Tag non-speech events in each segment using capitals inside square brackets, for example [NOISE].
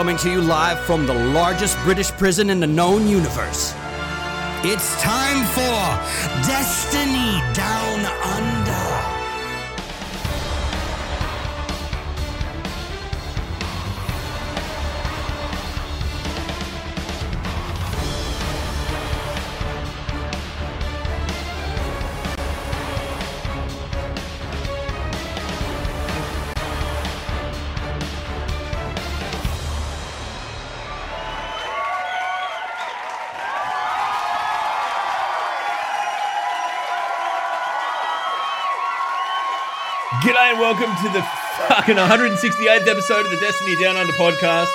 coming to you live from the largest British prison in the known universe. It's time for Destiny Down Under. Welcome to the fucking 168th episode of the Destiny Down Under podcast.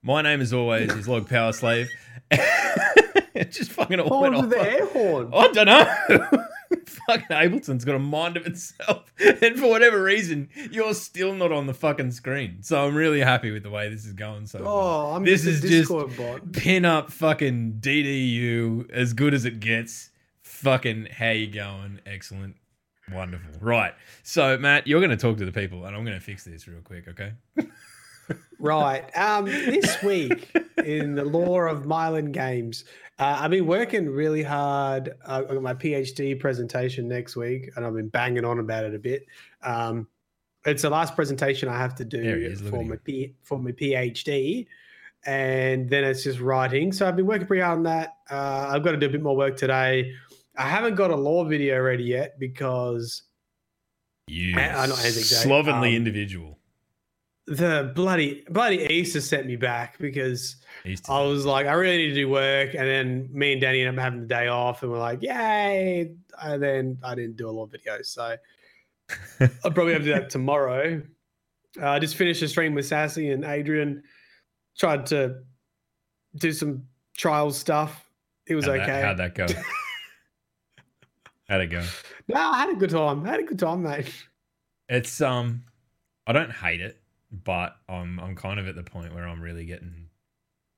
My name, as always, is Log Power Slave. it [LAUGHS] just fucking all went off. the air horn. I don't know. [LAUGHS] fucking Ableton's got a mind of itself, [LAUGHS] and for whatever reason, you're still not on the fucking screen. So I'm really happy with the way this is going. So Oh. I'm this just is just bot. pin up fucking DDU as good as it gets. Fucking how you going? Excellent. Wonderful. Right. So, Matt, you're going to talk to the people, and I'm going to fix this real quick, okay? [LAUGHS] Right. Um, this week in the lore of Myelin Games, uh, I've been working really hard. Uh, I got my PhD presentation next week, and I've been banging on about it a bit. Um, it's the last presentation I have to do is, for my. P- for my PhD, and then it's just writing. So I've been working pretty hard on that. Uh, I've got to do a bit more work today. I haven't got a lore video ready yet because You I- I Anzac Day. slovenly Um, individual. the bloody bloody Easter sent me back because Easter. I was like, I really need to do work, and then me and Danny ended up having the day off, and we're like, yay! And then I didn't do a lot of videos, so [LAUGHS] I'll probably have to do that tomorrow. Uh, I just finished a stream with Sassy and Adrian. Tried to do some trial stuff. It was how'd okay. That, how'd that go? [LAUGHS] how'd it go? no, I had a good time. I had a good time, mate. It's um, I don't hate it, but I'm I'm kind of at the point where I'm really getting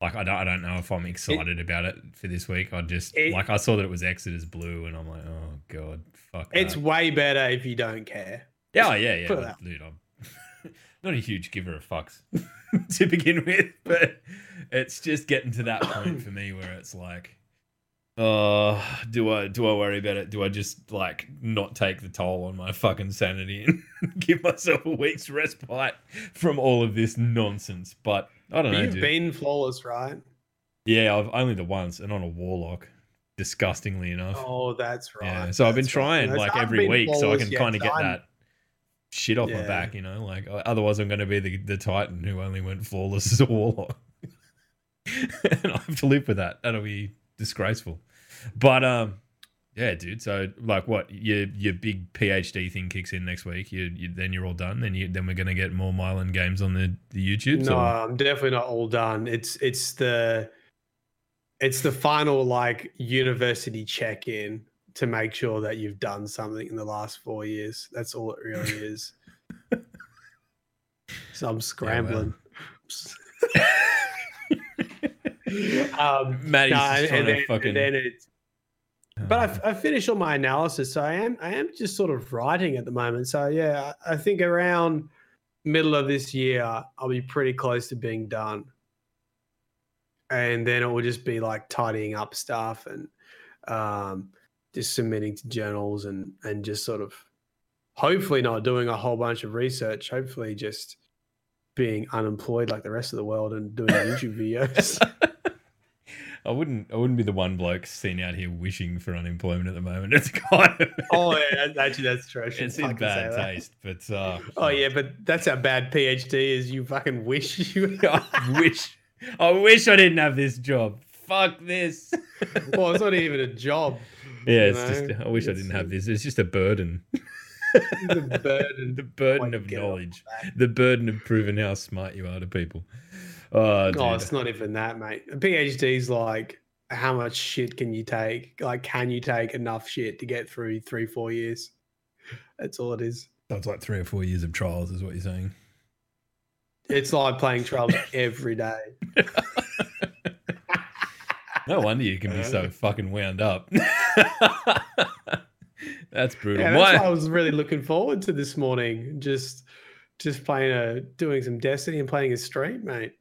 like I don't I don't know if I'm excited about it for this week. I just It- like I saw that it was Exodus Blue, and I'm like, oh god, fuck. It's that. way better if you don't care. yeah, oh, yeah, yeah, it out. dude. I'm [LAUGHS] not a huge giver of fucks [LAUGHS] to begin with, but it's just getting to that point for me where it's like. Uh, do I do I worry about it? Do I just like not take the toll on my fucking sanity and [LAUGHS] give myself a week's respite from all of this nonsense? But I don't know. You've dude. been flawless, right? yeah, I've only the once and on a warlock, disgustingly enough. Oh, that's right. yeah, so I've been That's right. trying like I've every week so I can kind of get I'm- that shit off my back, you know. Like otherwise, I'm going to be the the Titan who only went flawless as a warlock, [LAUGHS] and I have to live with that. That'll be disgraceful. But um, yeah, dude. So like, what your your big PhD thing kicks in next week? You, you then you're all done. Then you then we're going to get more Myelin games on the the YouTube. No, I'm definitely not all done. It's it's the it's the final like university check in to make sure that you've done something in the last four years. That's all it really is. [LAUGHS] so I'm scrambling. [LAUGHS] [LAUGHS] um, Maddie's just and, trying and to then, fucking. then it's but I've, I've finished all my analysis, so I am I am just sort of writing at the moment. So yeah, I I think around middle of this year, I'll be pretty close to being done, and then it will just be like tidying up stuff and um, just submitting to journals and and just sort of hopefully not doing a whole bunch of research. Hopefully just being unemployed like the rest of the world and doing YouTube videos. [LAUGHS] I wouldn't. I wouldn't be the one bloke seen out here wishing for unemployment at the moment. It's kind of. [LAUGHS] oh yeah, actually that's true. It's in bad that. taste, but uh, [LAUGHS] Oh yeah, but that's how bad PhD is. You fucking wish you. I wish. I wish I didn't have this job. Fuck this. well, it's not even a job. Yeah, it's just. I wish I didn't have this. It's just a burden. The burden. the burden of knowledge. The burden of proving how smart you are to people. Oh. Oh, it's not even that, mate. A PhD's like, how much shit can you take? Like, can you take enough shit to get through three, four years? That's all it is. It's like three or four years of trials, is what you're saying. It's like playing trials every day. [LAUGHS] [LAUGHS] No wonder you can be so fucking wound up. [LAUGHS] That's brutal. Yeah, that's what I was really looking forward to this morning. Just, just playing a, doing some Destiny and playing a stream, mate.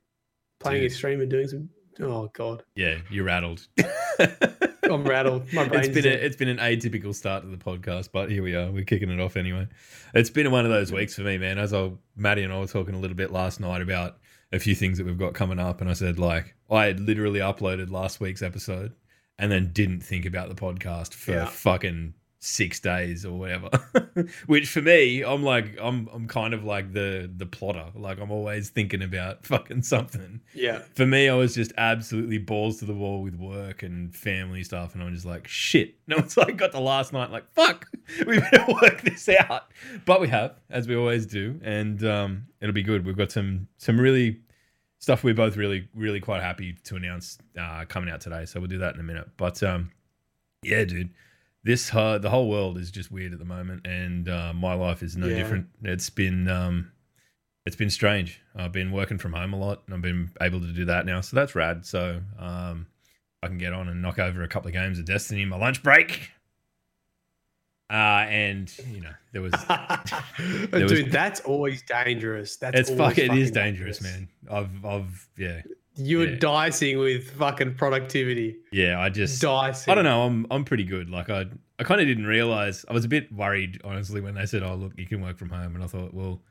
playing Dude. his stream and doing some. Oh god, Yeah, you're rattled. [LAUGHS] I'm rattled. My brain's it's been a, it's been an atypical start to the podcast, but here we are. We're kicking it off anyway. It's been one of those weeks for me, man. As I, Maddie and I were talking a little bit last night about a few things that we've got coming up, and I said like I had literally uploaded last week's episode and then didn't think about the podcast for Yeah. fucking six days or whatever. [LAUGHS] Which for me, I'm like I'm I'm kind of like the the plotter. Like I'm always thinking about [LAUGHS] fucking something yeah. for me, I was just absolutely balls to the wall with work and family stuff, and I'm just like, shit. [LAUGHS] No, it's like got the last night, like, fuck, we better work this out. But we have, as we always do, and um, it'll be good. We've got some some really stuff we're both really really quite happy to announce uh, coming out today. So we'll do that in a minute. But um, yeah, dude. This uh, the whole world is just weird at the moment, and uh, my life is no Yeah. different. It's been um, it's been strange. I've been working from home a lot, and I've been able to do that now, so that's rad. So um, I can get on and knock over a couple of games of Destiny in my lunch break. Uh, and you know there was [LAUGHS] Dude, was- that's always dangerous. That's it's always fuck it is fucking dangerous, man. I've I've yeah You're Yeah. dicing with fucking productivity. yeah. I just Dicing. I don't know. I'm I'm pretty good. Like I I kind of didn't realize. I was a bit worried honestly when they said, "Oh look, you can work from home," and I thought, well,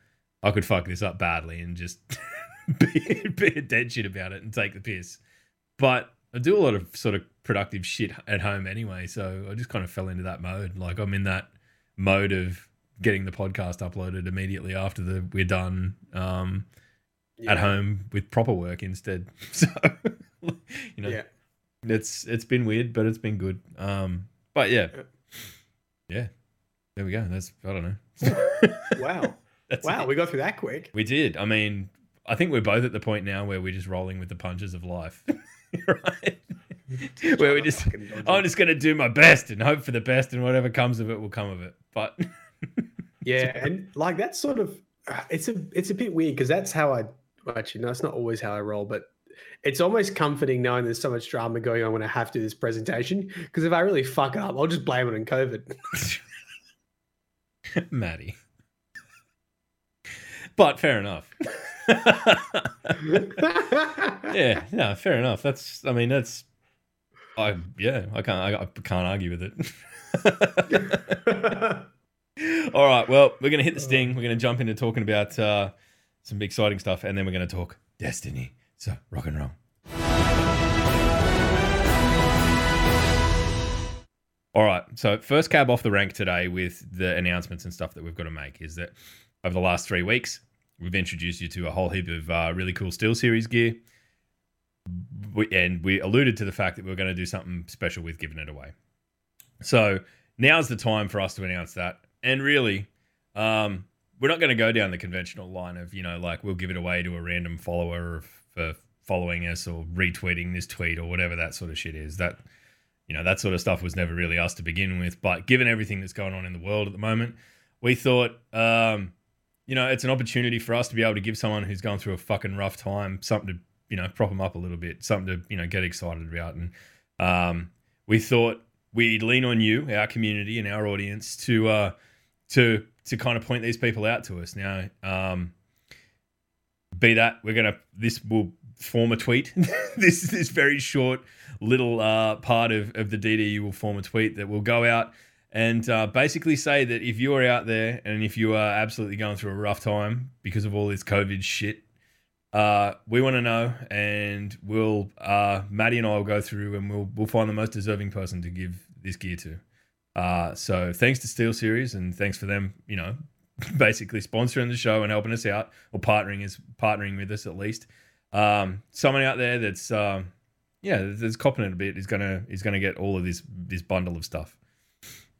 I could fuck this up badly and just [LAUGHS] be, be a dead shit about it and take the piss. But I do a lot of sort of productive shit at home anyway, so I just kind of fell into that mode. Like I'm in that mode of getting the podcast uploaded immediately after the we're done um, Yeah. at home with proper work instead. [LAUGHS] So you know, Yeah. it's it's been weird, but it's been good. Um, but yeah, Yeah. yeah, there we go. That's I don't know. [LAUGHS] Wow. [LAUGHS] That's wow. it. We got through that quick. we did. I mean, I think we're both at the point now where we're just rolling with the punches of life, right? where we just, I'm just gonna do my best and hope for the best, and whatever comes of it will come of it. But Yeah, and like that's sort of uh, it's a it's a bit weird because that's how I actually no, it's not always how I roll, but it's almost comforting knowing there's so much drama going on when I have to do this presentation. Because if I really fuck up, I'll just blame it on COVID. [LAUGHS] Maddie. But fair enough. [LAUGHS] yeah, no, fair enough. That's, I mean, that's, I yeah, I can't, I, I can't argue with it. [LAUGHS] All right, well, we're gonna hit the sting. We're gonna jump into talking about uh, some exciting stuff, and then we're gonna talk Destiny. So rock and roll. All right. So first cab off the rank today with the announcements and stuff that we've got to make is that over the last three weeks we've introduced you to a whole heap of uh, really cool SteelSeries gear, we, and we alluded to the fact that we were going to do something special with giving it away. So now's the time for us to announce that. And really, um, we're not going to go down the conventional line of you know like we'll give it away to a random follower for following us or retweeting this tweet or whatever that sort of shit is. That you know that sort of stuff was never really us to begin with. But given everything that's going on in the world at the moment, we thought, um, you know, it's an opportunity for us to be able to give someone who's going through a fucking rough time something to, you know, prop them up a little bit, something to, you know, get excited about. And um, we thought we'd lean on you, our community and our audience, to uh, to to kind of point these people out to us. Now, um, be that we're gonna this will form a tweet. [LAUGHS] this this very short little uh, part of, of the DDU will form a tweet that will go out and uh, basically say that if you're out there and if you are absolutely going through a rough time because of all this COVID shit, uh, we want to know, and we'll uh, Maddie and I will go through and we'll we'll find the most deserving person to give this gear to. Uh, so thanks to SteelSeries and thanks for them, you know, [LAUGHS] basically sponsoring the show and helping us out or partnering is partnering with us at least. Um, someone out there that's um, yeah, that's copping it a bit is gonna is gonna get all of this this bundle of stuff.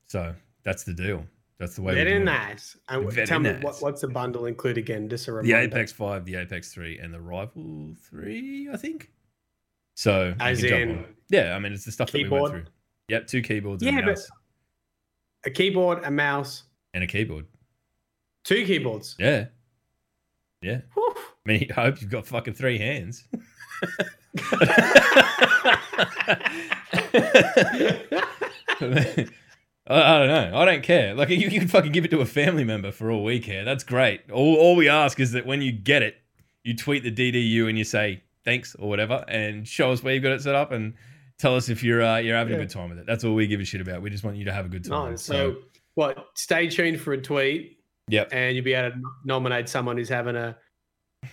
So that's the deal. That's the way. Very doing it. nice. And Very tell me what, what's the bundle include again? Just a reminder. The. Apex Five, the Apex Three, and the Rival Three, I think. So As in yeah, I mean it's the stuff that we went through. Yep, two keyboards Yeah, a but- a keyboard, a mouse, and a keyboard. two keyboards. Yeah, yeah. Whew. I mean, I hope you've got fucking three hands. [LAUGHS] I, don't know. I don't care. Like you, you can fucking give it to a family member for all we care. That's great. All, all we ask is that when you get it, you tweet the DDU and you say, thanks or whatever, and show us where you've got it set up and tell us if you're uh, you're having Yeah. a good time with it. That's all we give a shit about. We just want you to have a good time. Nice. So, what? Stay tuned for a tweet, yep, and you'll be able to nominate someone who's having a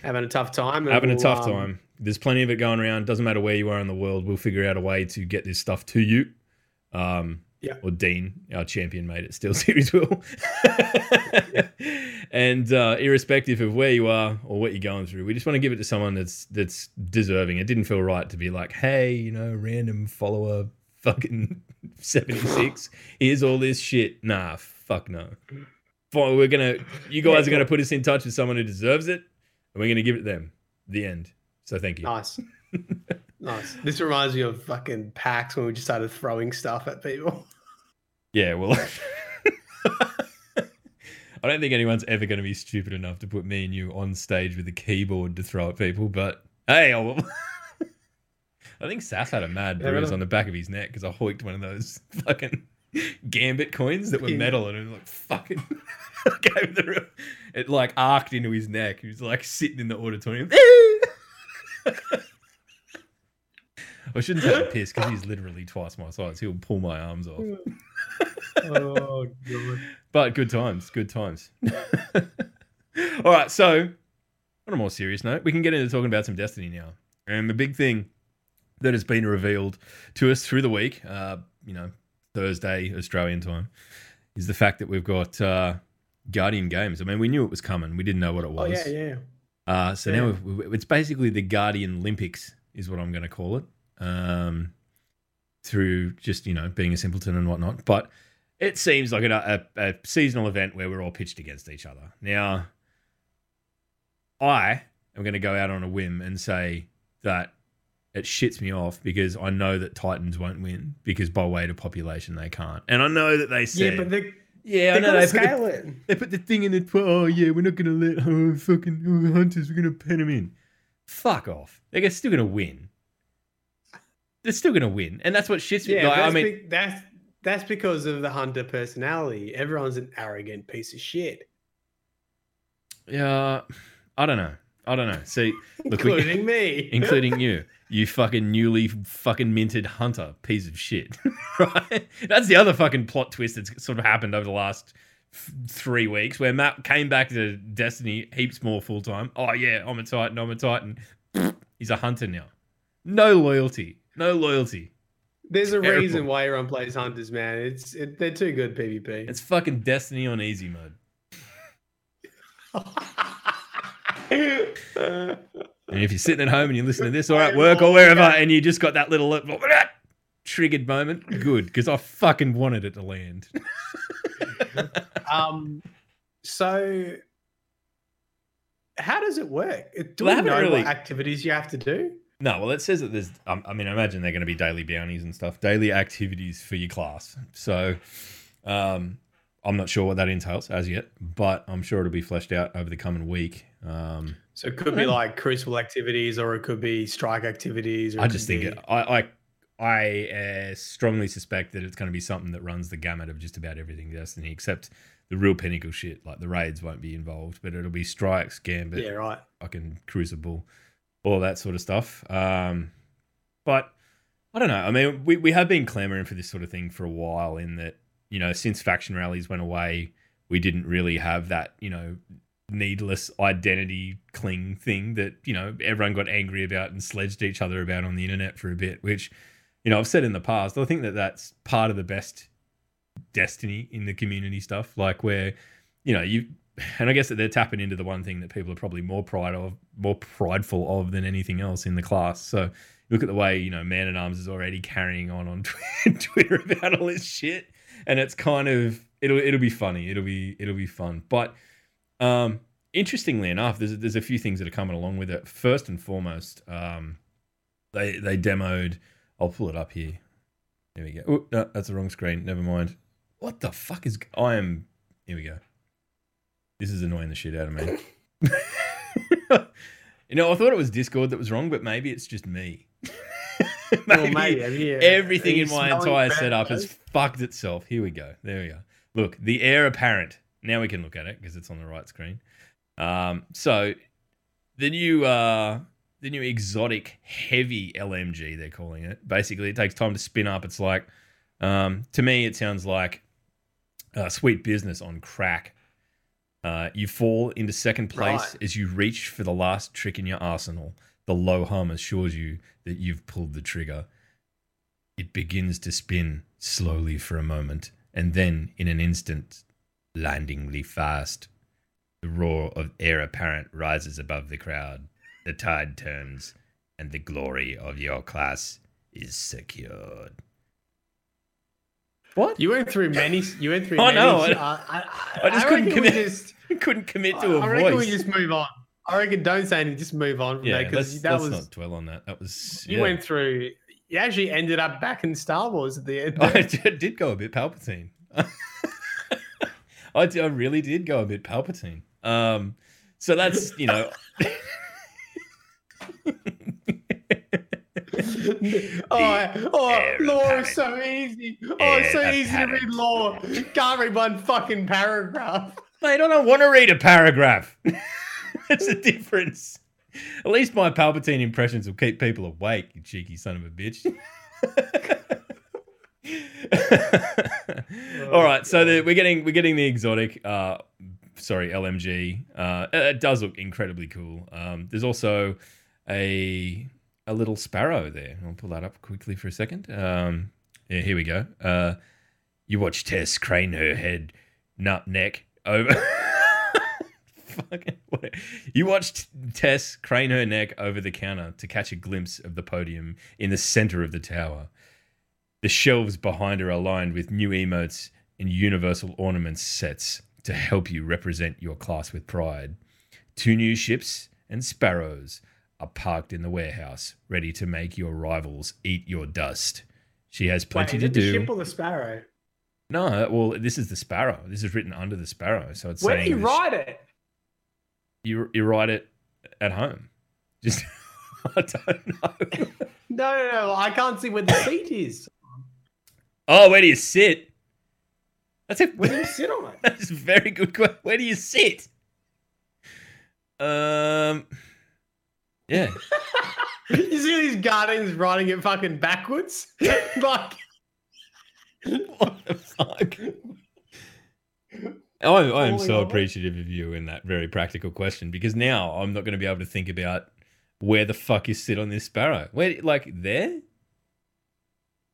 having a tough time. having a we'll, tough um, time. There's plenty of it going around. Doesn't matter where you are in the world. We'll figure out a way to get this stuff to you. Um, Yeah. Or Dean, our champion mate at Steel [LAUGHS] Series, will. And uh, irrespective of where you are or what you're going through, we just want to give it to someone that's that's deserving. It didn't feel right to be like, hey, you know, random follower, fucking [LAUGHS] seventy six. Here's all this shit. Nah, fuck no. We're gonna. You guys are gonna put us in touch with someone who deserves it, and we're gonna give it to them. The end. So thank you. Nice. [LAUGHS] nice. This reminds me of fucking PAX when we just started throwing stuff at people. Yeah, well, [LAUGHS] I don't think anyone's ever going to be stupid enough to put me and you on stage with a keyboard to throw at people. But hey, I'll... [LAUGHS] I think Saf had a mad Yeah, bruise uh, on the back of his neck because I hoiked one of those [LAUGHS] fucking gambit coins that were metal, and it was like fucking [LAUGHS] gave the it like arced into his neck. He was like sitting in the auditorium. I shouldn't take a piss because he's literally twice my size. He'll pull my arms off. oh god. But good times, good times. [LAUGHS] All right, so on a more serious note, we can get into talking about some Destiny now. And the big thing that has been revealed to us through the week, uh, you know, Thursday Australian time, is the fact that we've got uh, Guardian Games. I mean, we knew it was coming. We didn't know what it was. Oh yeah, yeah. Uh, so now we've, we've- it's basically the Guardian Olympics, is what I'm going to call it. Um, through just you know being a simpleton and whatnot, but it seems like a, a, a seasonal event where we're all pitched against each other. Now, I am going to go out on a whim and say that it shits me off because I know that Titans won't win because by weight of population they can't, and I know that they said Yeah, but they yeah, I they know gotta they put the- scale it. they put the thing in the oh yeah, we're not gonna let oh, fucking oh, hunters. We're gonna pen them in. Fuck off. They're still gonna win. They're still gonna win, and that's what shits me. Yeah, like, I mean, be- that's that's because of the hunter personality. Everyone's an arrogant piece of shit, yeah, I don't know. I don't know. See, look, we- including [LAUGHS] me. including you, [LAUGHS] you fucking newly fucking minted hunter piece of shit. [LAUGHS] right? That's the other fucking plot twist that's sort of happened over the last f- three weeks, where Matt came back to Destiny heaps more full time. Oh yeah, I'm a Titan. I'm a Titan. He's a hunter now. No loyalty. No loyalty. There's a Terrible. reason why everyone plays hunters, man. It's it, they're too good PvP. It's fucking Destiny on easy mode. [LAUGHS] And if you're sitting at home and you're listening to this or at work or wherever, and you just got that little triggered moment, good, because I fucking wanted it to land. [LAUGHS] um, so how does it work? Do Well, we know really- what activities you have to do? No, well, it says that there's. Um, I mean, I imagine they're going to be daily bounties and stuff, daily activities for your class. So, um, I'm not sure what that entails as yet, but I'm sure it'll be fleshed out over the coming week. Um, So it could be like crucible activities, or it could be strike activities. Or I just think be- it, I I I uh, strongly suspect that it's going to be something that runs the gamut of just about everything Destiny, except the real pinnacle shit. Like the raids won't be involved, but it'll be strikes, gambit, yeah, right. fucking crucible, all that sort of stuff. Um, but I don't know. I mean, we we have been clamoring for this sort of thing for a while. In that, you know, since faction rallies went away, we didn't really have that, you know, needless identity cling thing that you know everyone got angry about and sledged each other about on the internet for a bit. Which, you know, I've said in the past. I think that that's part of the best destiny in the community stuff. Like where, you know, you and I guess that they're tapping into the one thing that people are probably more pride of, more prideful of than anything else in the class. So look at the way you know Man at Arms is already carrying on on [LAUGHS] Twitter about all this shit, and it's kind of it'll it'll be funny. It'll be it'll be fun. But um, interestingly enough, there's there's a few things that are coming along with it. First and foremost, um, they they demoed. I'll pull it up here. There we go. Oh, no, that's the wrong screen. Never mind. What the fuck is? I am. Here we go. This is annoying the shit out of me. [LAUGHS] you know, I thought it was Discord that was wrong, but maybe it's just me. [LAUGHS] Well, maybe, yeah. everything in my entire bad, setup though. has fucked itself. Here we go. There we go. Look, the heir apparent. Now we can look at it because it's on the right screen. Um, so the new uh, the new exotic heavy LMG. They're calling it. Basically, it takes time to spin up. It's like um, to me, it sounds like uh, sweet business on crack. Uh, you fall into second place Right. as you reach for the last trick in your arsenal. The low hum assures you that you've pulled the trigger. It begins to spin slowly for a moment, and then, in an instant, landingly fast. The roar of Heir Apparent rises above the crowd. The tide turns, and the glory of your class is secured. What? You went through many. You went through. I many, know, I- uh, I, I just [LAUGHS] couldn't commit Just, couldn't commit I to a reckon voice. we just move on. I reckon don't say anything. Just move on from yeah, that let's, because that let's was not dwell on that. That was you yeah. went through. You actually ended up back in Star Wars at the end. [LAUGHS] I did did go a bit Palpatine. [LAUGHS] I, did- I really did go a bit Palpatine. Um, so that's you know. Oh, oh law is so easy. Oh, it's so easy to read law. Can't read one fucking paragraph. Mate, I don't want to read a paragraph. [LAUGHS] That's the difference. At least my Palpatine impressions will keep people awake, you cheeky son of a bitch. [LAUGHS] All right, so the, we're getting we're getting the exotic, uh, sorry, LMG. Uh, it does look incredibly cool. Um, there's also a a little sparrow there. I'll pull that up quickly for a second. Um, yeah, here we go. Uh, you watch Tess crane her head, nut neck over. [LAUGHS] You watched Tess crane her neck over the counter to catch a glimpse of the podium in the center of the tower. The shelves behind her are lined with new emotes and universal ornaments sets to help you represent your class with pride. Two new ships and sparrows are parked in the warehouse, ready to make your rivals eat your dust. She has plenty Wait, to it the do. ship or the sparrow? No, well, this is the sparrow. This is written under the sparrow, so it's Where saying do you the sh- write it? you you write it at home. Just [LAUGHS] I don't know. [LAUGHS] No, no, no. I can't see where the seat is. Oh, where do you sit? That's a Where do you sit on it? [LAUGHS] that's a very good question. Where do you sit? Um, yeah. [LAUGHS] you see these guardians riding it fucking backwards? [LAUGHS] like, what the fuck? I, I am so appreciative of you in that very practical question because now I'm not going to be able to think about where the fuck you sit on this sparrow. Where, like, there?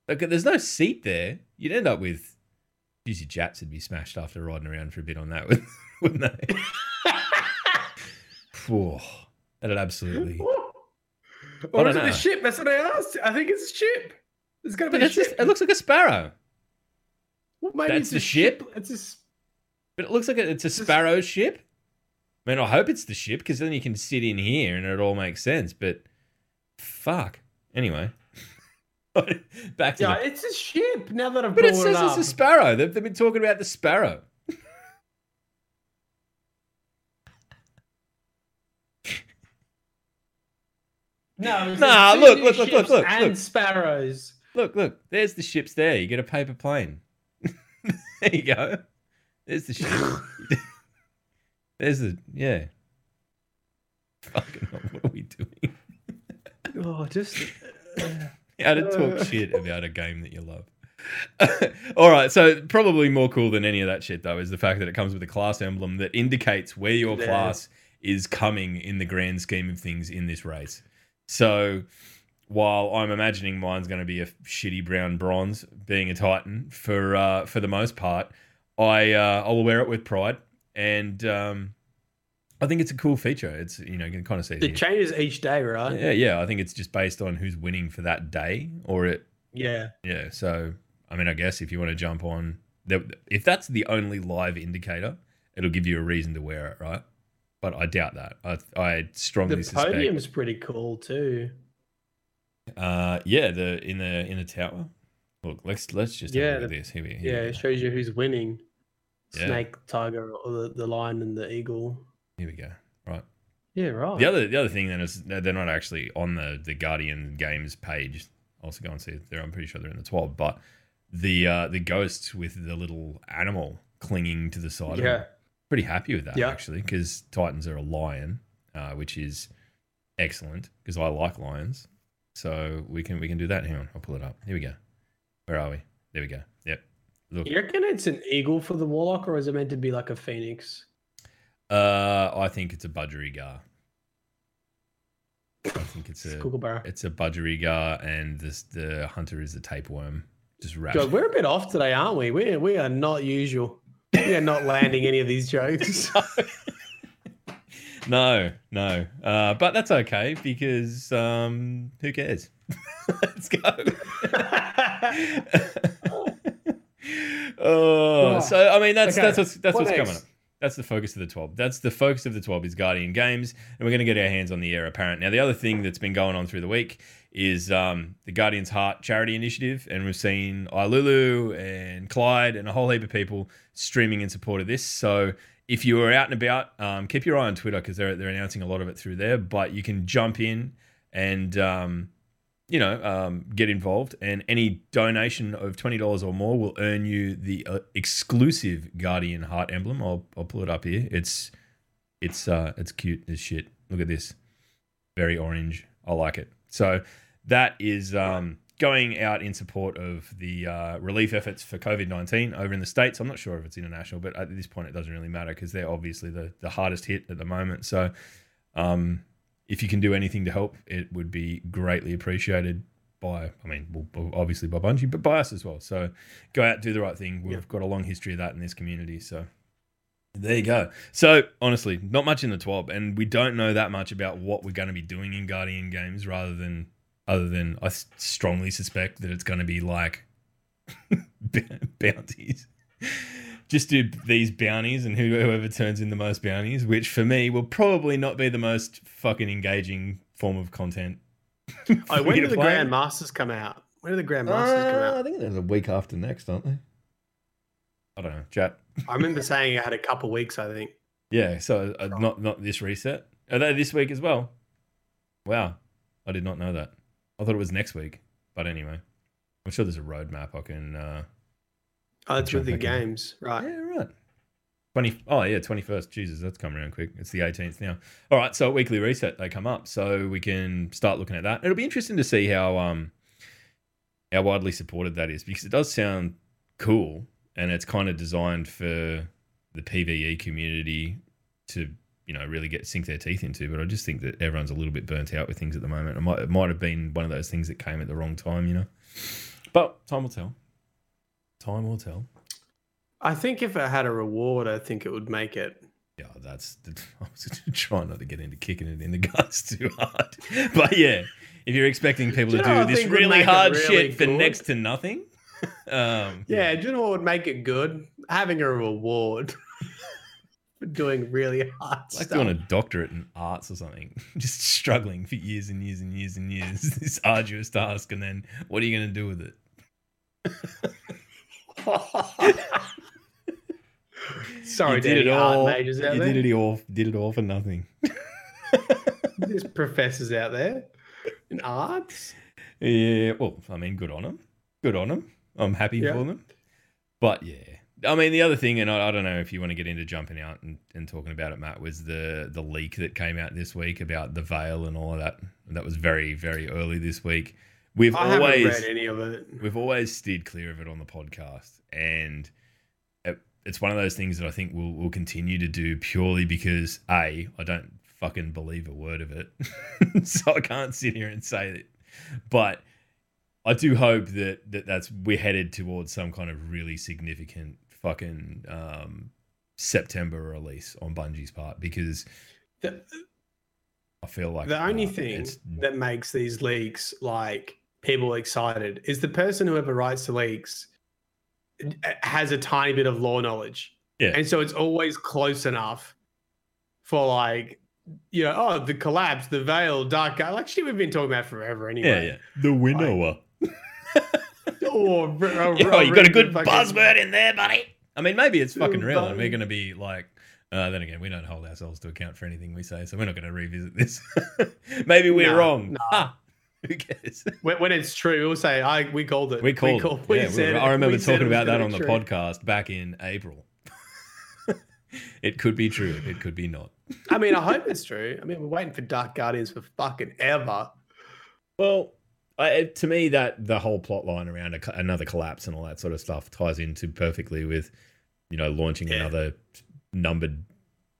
Like, there's no seat there. You'd end up with. Your jats would be smashed after riding around for a bit on that, [LAUGHS] wouldn't they? Phew, that'd absolutely. [LAUGHS] or don't is it know. the ship? That's what I asked. I think it's a ship. It's got to But be a that's just, it looks like a sparrow. Well, maybe that's it's the a ship? It's a But it looks like it's a Just- sparrow ship. I mean, I hope it's the ship because then you can sit in here and it all makes sense. But fuck. Anyway, [LAUGHS] back to yeah, the. it's a ship. Now that I've But brought it it, says up. it's a sparrow. They've, they've been talking about the sparrow. No, Nah, look, look, look, look, look, and look. sparrows. Look, look. There's the ships there. You get a paper plane. [LAUGHS] there you go. There's the ship. [LAUGHS] there's the yeah. Fucking hell, what are we doing? Oh, just [LAUGHS] How to Uh. talk shit about a game that you love. All right, so probably more cool than any of that shit though is the fact that it comes with a class emblem that indicates where your Yeah. class is coming in the grand scheme of things in this race. So while I'm imagining mine's going to be a shitty brown bronze, being a Titan for uh, for the most part, I uh, I will wear it with pride, and um, I think it's a cool feature. It's you know you can kind of see it it changes each day, right? Yeah, yeah. I think it's just based on who's winning for that day, or it. Yeah. Yeah. So, I mean, I guess if you want to jump on, if that's the only live indicator, it'll give you a reason to wear it, right? But I doubt that. I, I strongly The suspect. podium's pretty cool too. Uh, yeah. The in the in the tower. Look, let's let's just have Yeah, a look at the- this. Here we. Here Yeah, it shows you who's winning. Yeah. Snake, tiger, or the, the lion and the eagle. Here we go. Right. Yeah, right. The other the other thing then is they're not actually on the the Guardian Games page. I Also go and see there. I'm pretty sure they're in the 12. But the uh, the ghosts with the little animal clinging to the side. Of yeah. them. Pretty happy with that Yeah. actually because Titans are a lion, uh, which is excellent because I like lions. So we can we can do that. Hang on, I'll pull it up. Here we go. Where are we? There we go. Yep. Look, You reckon it's an eagle for the warlock, or is it meant to be like a phoenix? uh, I think it's a budgerigar. I think it's a kookaburra. it's a budgerigar, and this the hunter is a tapeworm. Just wrapped. God, we're a bit off today, aren't we? We we are not usual. [LAUGHS] Are not landing any of these jokes. [LAUGHS] No, no. Uh, but that's okay because um, who cares? [LAUGHS] Let's go. oh, so I mean that's Okay, that's what's that's what what's next? coming up. That's the focus of the 12. That's the focus of the 12 is Guardian Games, and we're going to get our hands on the Heir Apparent. Now, the other thing that's been going on through the week is um, the Guardian's Heart charity initiative, and we've seen Ilulu and Clyde and a whole heap of people streaming in support of this. So if you are out and about, um, keep your eye on Twitter because they're, they're announcing a lot of it through there, but you can jump in and um, you know, um, get involved, and any donation of twenty dollars or more will earn you the uh, exclusive Guardian Heart emblem. I'll I'll pull it up here. It's it's uh it's cute as shit. Look at this, very orange. I like it. So that is um, going out in support of the uh, relief efforts for COVID nineteen over in the states. I'm not sure if it's international, but at this point it doesn't really matter because they're obviously the the hardest hit at the moment. So. Um, if you can do anything to help, it would be greatly appreciated by, I mean, well, obviously by Bungie, but by us as well. So go out, do the right thing. We've Yeah. got a long history of that in this community. So there you go. So honestly, not much in the TWAB, and we don't know that much about what we're going to be doing in Guardian games, rather than other than I strongly suspect that it's going to be like [LAUGHS] bounties. Just do these bounties, and whoever turns in the most bounties, which for me will probably not be the most fucking engaging form of content. [LAUGHS] Oh, when do the. Grand Masters come out? When do the Grand Masters come Uh, out? I think they're the week after next, aren't they? I don't know, chat. I remember saying it had a couple weeks. I think. Yeah, so uh, not not this reset. Are they this week as well? Wow, I did not know that. I thought it was next week. But anyway, I'm sure there's a roadmap I can. Uh, Oh, it's with the in. games, right? yeah, right. Twenty. Oh yeah, twenty first. Jesus, that's come around quick. It's the 18th now. All right, so weekly reset they come up, so we can start looking at that. It'll be interesting to see how um how widely supported that is because it does sound cool and it's kind of designed for the PVE community to you know really get sink their teeth into. But I just think that everyone's a little bit burnt out with things at the moment. It might it might have been one of those things that came at the wrong time, you know. But time will tell. Time will tell. I think if it had a reward, I think it would make it. Yeah, that's. The, [LAUGHS] I was trying not to get into kicking it in the guts too hard, [LAUGHS] but yeah, if you're expecting people Do to you know do this really hard really shit for next to nothing, [LAUGHS] um, Yeah, do you know what would make it good? Having a reward for [LAUGHS] doing really hard like stuff. doing a doctorate in arts or something, [LAUGHS] just struggling for years and years and years and years, [LAUGHS] this arduous task, and then what are you going to do with it? Sorry, you to any art majors out you there. did it all. Did it all for nothing. There's professors out there in arts. Yeah, well, I mean, good on them. Good on them. I'm happy Yeah. for them. But yeah, I mean, the other thing, and I, I don't know if you want to get into jumping out and, and talking about it, Matt, was the the leak that came out this week about the veil and all of that. That was very, very early this week. We've I always read any of it. we've always steered clear of it on the podcast, and it, it's one of those things that I think we'll we'll continue to do purely because a I don't fucking believe a word of it, [LAUGHS] so I can't sit here and say that. But I do hope that, that that's we're headed towards some kind of really significant fucking um, September release on Bungie's part because The, I feel like the only uh, thing that makes these leaks like people excited is the person who ever writes the leaks uh, has a tiny bit of lore knowledge. Yeah. And so it's always close enough for like, you know, oh, the collapse, the veil, dark guy. Like shit we've been talking about forever anyway. yeah, yeah. the winnower. Or, or, Yeah, you got a good fucking- buzzword in there, buddy. I mean, maybe it's fucking real, and we're going to be like. Uh, then again, we don't hold ourselves to account for anything we say, so we're not going to revisit this. [LAUGHS] maybe we're wrong. Ha! Who cares? [LAUGHS] When, when it's true, we'll say, I we called it. We called. it. we yeah, we-. I remember talking about that on the true. podcast back in April. [LAUGHS] it could be true. It could be not. I mean, I hope it's true. I mean, we're waiting for Dark Guardians for fucking ever. Well, I, to me, that the whole plot line around a, another collapse and all that sort of stuff ties into perfectly with, you know, launching Yeah. another numbered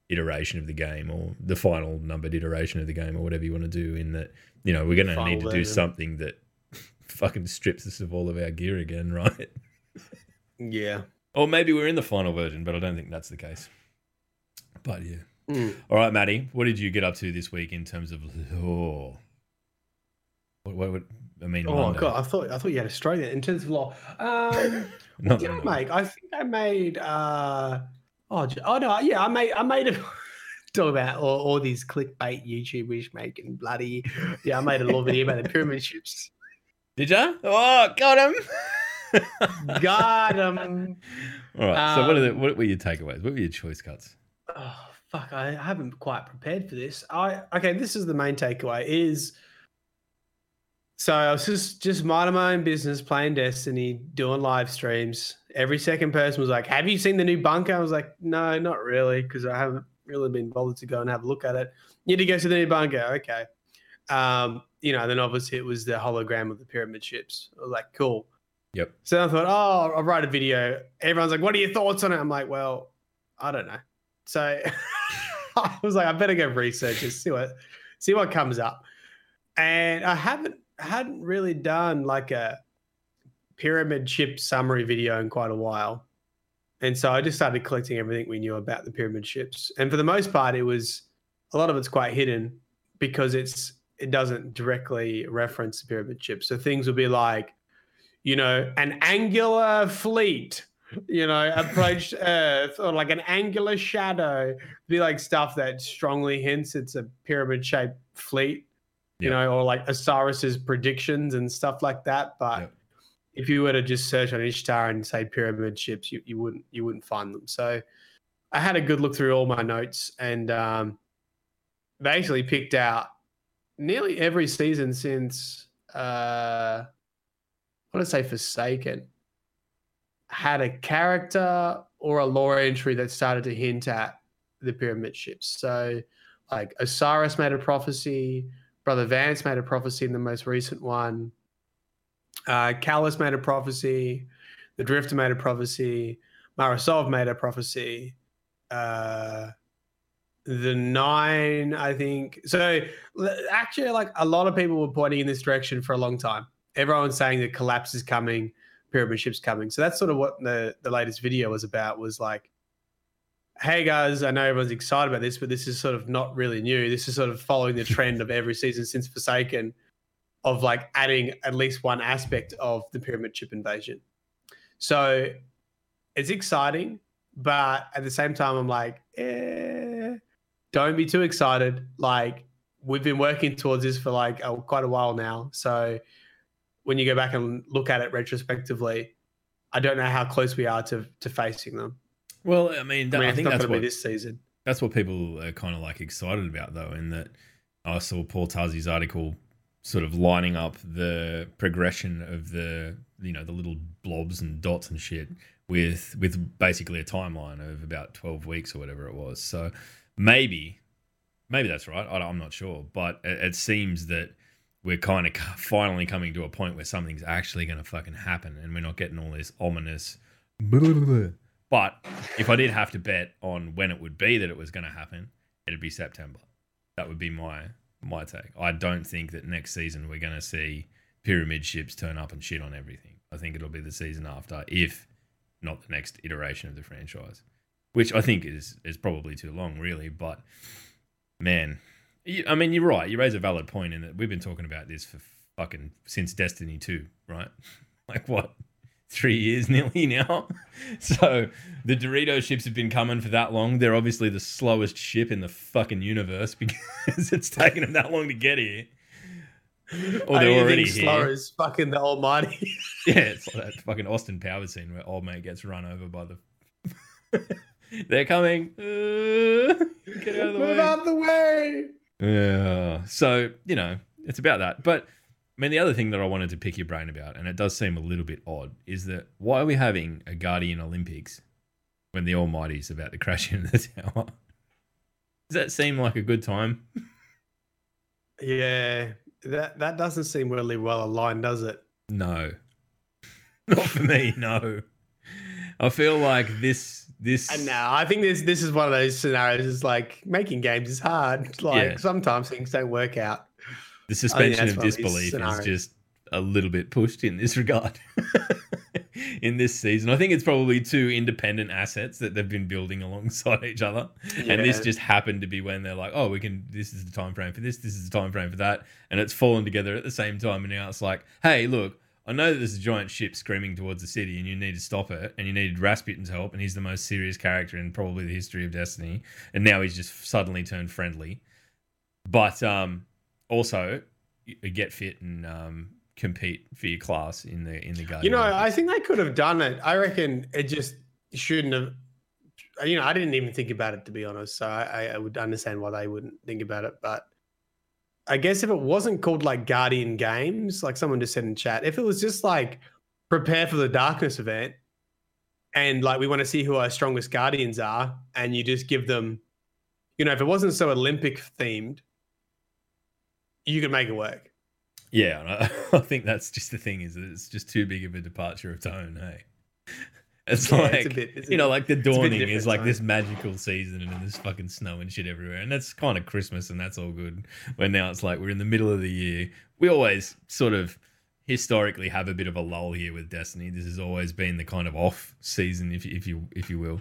iteration of the game or the final numbered iteration of the game or whatever you want to do. In that, you know, we're going to need to do something that [LAUGHS] fucking strips us of all of our gear again, [LAUGHS] right? Yeah. Or maybe we're in the final version, but I don't think that's the case. But yeah. Mm. All right, Maddie, what did you get up to this week in terms of law? What, what, what I mean, Oh Monday. god, I thought I thought you had Australia in terms of law. Um, [LAUGHS] Not did I make? I think I made. Uh, oh, oh no, yeah, I made. I made a [LAUGHS] talk about all, all these clickbait YouTubers making bloody. Yeah, I made a little video about the pyramid [LAUGHS] ships. Did ya? Oh, got him. Got 'em. All right. so, what, are the, Um, what were your takeaways? What were your choice cuts? Oh fuck! I haven't quite prepared for this. I okay. This is the main takeaway. Is so I was just just minding my own business, playing Destiny, doing live streams. Every second person was like, "Have you seen the new bunker?" I was like, "No, not really, because I haven't really been bothered to go and have a look at it." You need to go to the new bunker. Okay. Um, you know, then obviously it was the hologram of the pyramid ships. I was like, cool. Yep. So I thought, oh, I'll write a video. Everyone's like, what are your thoughts on it? I'm like, well, I don't know. So [LAUGHS] I was like, I better go research it, see what see what comes up. And I haven't hadn't really done like a pyramid ship summary video in quite a while. And so I just started collecting everything we knew about the pyramid ships. And for the most part, it was a lot of it's quite hidden because it's it doesn't directly reference the pyramid ships. So things will be like, you know, an angular fleet, you know, [LAUGHS] approached Earth, or like an angular shadow. Be like stuff that strongly hints it's a pyramid shaped fleet, you Yeah. know, or like Osiris's predictions and stuff like that. But Yep. if you were to just search on Ishtar and say pyramid ships, you, you wouldn't you wouldn't find them. So I had a good look through all my notes and um, basically picked out nearly every season since uh, what did I say Forsaken had a character or a lore entry that started to hint at the pyramid ships. So like Osiris made a prophecy, Brother Vance made a prophecy in the most recent one. Uh, made a prophecy. The Drifter made a prophecy. Mara Sov made a prophecy. Uh, the Nine, I think. So actually, like a lot of people were pointing in this direction for a long time. Everyone's saying that collapse is coming, pyramid ship's coming. So that's sort of what the the latest video was about. Was like, hey guys, I know everyone's excited about this, but this is sort of not really new. This is sort of following the [LAUGHS] trend of every season since Forsaken of like adding at least one aspect of the pyramid chip invasion. So it's exciting, but at the same time, I'm like, eh, don't be too excited. Like we've been working towards this for like a, quite a while now. So when you go back and look at it retrospectively, I don't know how close we are to to facing them. Well, I mean, that, I mean, I, think that's what this season. that's what people are kind of like excited about, though. In that, I saw Paul Tassi's article, sort of lining up the progression of the you know the little blobs and dots and shit with with basically a timeline of about twelve weeks or whatever it was. So maybe maybe that's right. I, I'm not sure, but it, it seems that we're kind of finally coming to a point where something's actually going to fucking happen, and we're not getting all this ominous. But if I did have to bet on when it would be that it was going to happen, it'd be September. That would be my my take. I don't think that next season we're going to see pyramid ships turn up and shit on everything. I think it'll be the season after, if not the next iteration of the franchise, which I think is is probably too long, really. But man, you, I mean, you're right. You raise a valid point in that we've been talking about this for fucking since Destiny Two, right? [LAUGHS] like what? Three years [LAUGHS] nearly now. So the Dorito ships have been coming for that long. They're obviously the slowest ship in the fucking universe [LAUGHS] because it's taken them that long to get here. Or they're already here. is fucking the Almighty. [LAUGHS] Yeah, it's like that fucking Austin Powers scene where old mate gets run over by the. They're coming. Uh, get out of the Move way. out the way. Yeah. So, you know, it's about that. But I mean, the other thing that I wanted to pick your brain about, and it does seem a little bit odd, is that why are we having a Guardian Olympics when the Almighty is about to crash [LAUGHS] into the tower. Does that seem like a good time? Yeah, that that doesn't seem really well aligned, does it? No, [LAUGHS] not for me. No, I feel like this this. And now I think this this is one of those scenarios. Is like making games is hard. [LAUGHS] Like Yeah. sometimes things don't work out. The suspension of disbelief is just a little bit pushed in this [LAUGHS] regard in this season. I think it's probably two independent assets that they've been building alongside each other. And this just happened to be when they're like, oh, we can this is the time frame for this, this is the time frame for that. And it's fallen together at the same time. And now it's like, hey, look, I know that there's a giant ship screaming towards the city and you need to stop it. And you needed Rasputin's help, and he's the most serious character in probably the history of Destiny. And now he's just suddenly turned friendly. But um also get fit and um compete for your class in the in the Guardian. You know, I think they could have done it. I reckon it just shouldn't have. You know, I didn't even think about it to be honest. So I- I would understand why they wouldn't think about it. But I guess if it wasn't called like Guardian Games, like someone just said in chat, if it was just like prepare for the darkness event, and like we want to see who our strongest guardians are, and you just give them, you know, if it wasn't so Olympic themed, you could make it work. Yeah, I, [LAUGHS] I think that's just the thing is that it's just too big of a departure of tone. Hey, [LAUGHS] it's Yeah, like it's bit- it's you know, bit- like the dawning is like this magical season and there's fucking snow and shit everywhere, and that's kind of Christmas and that's all good. Where now it's like we're in the middle of the year. We always sort of historically have a bit of a lull here with Destiny. This has always been the kind of off season, if if you if you will.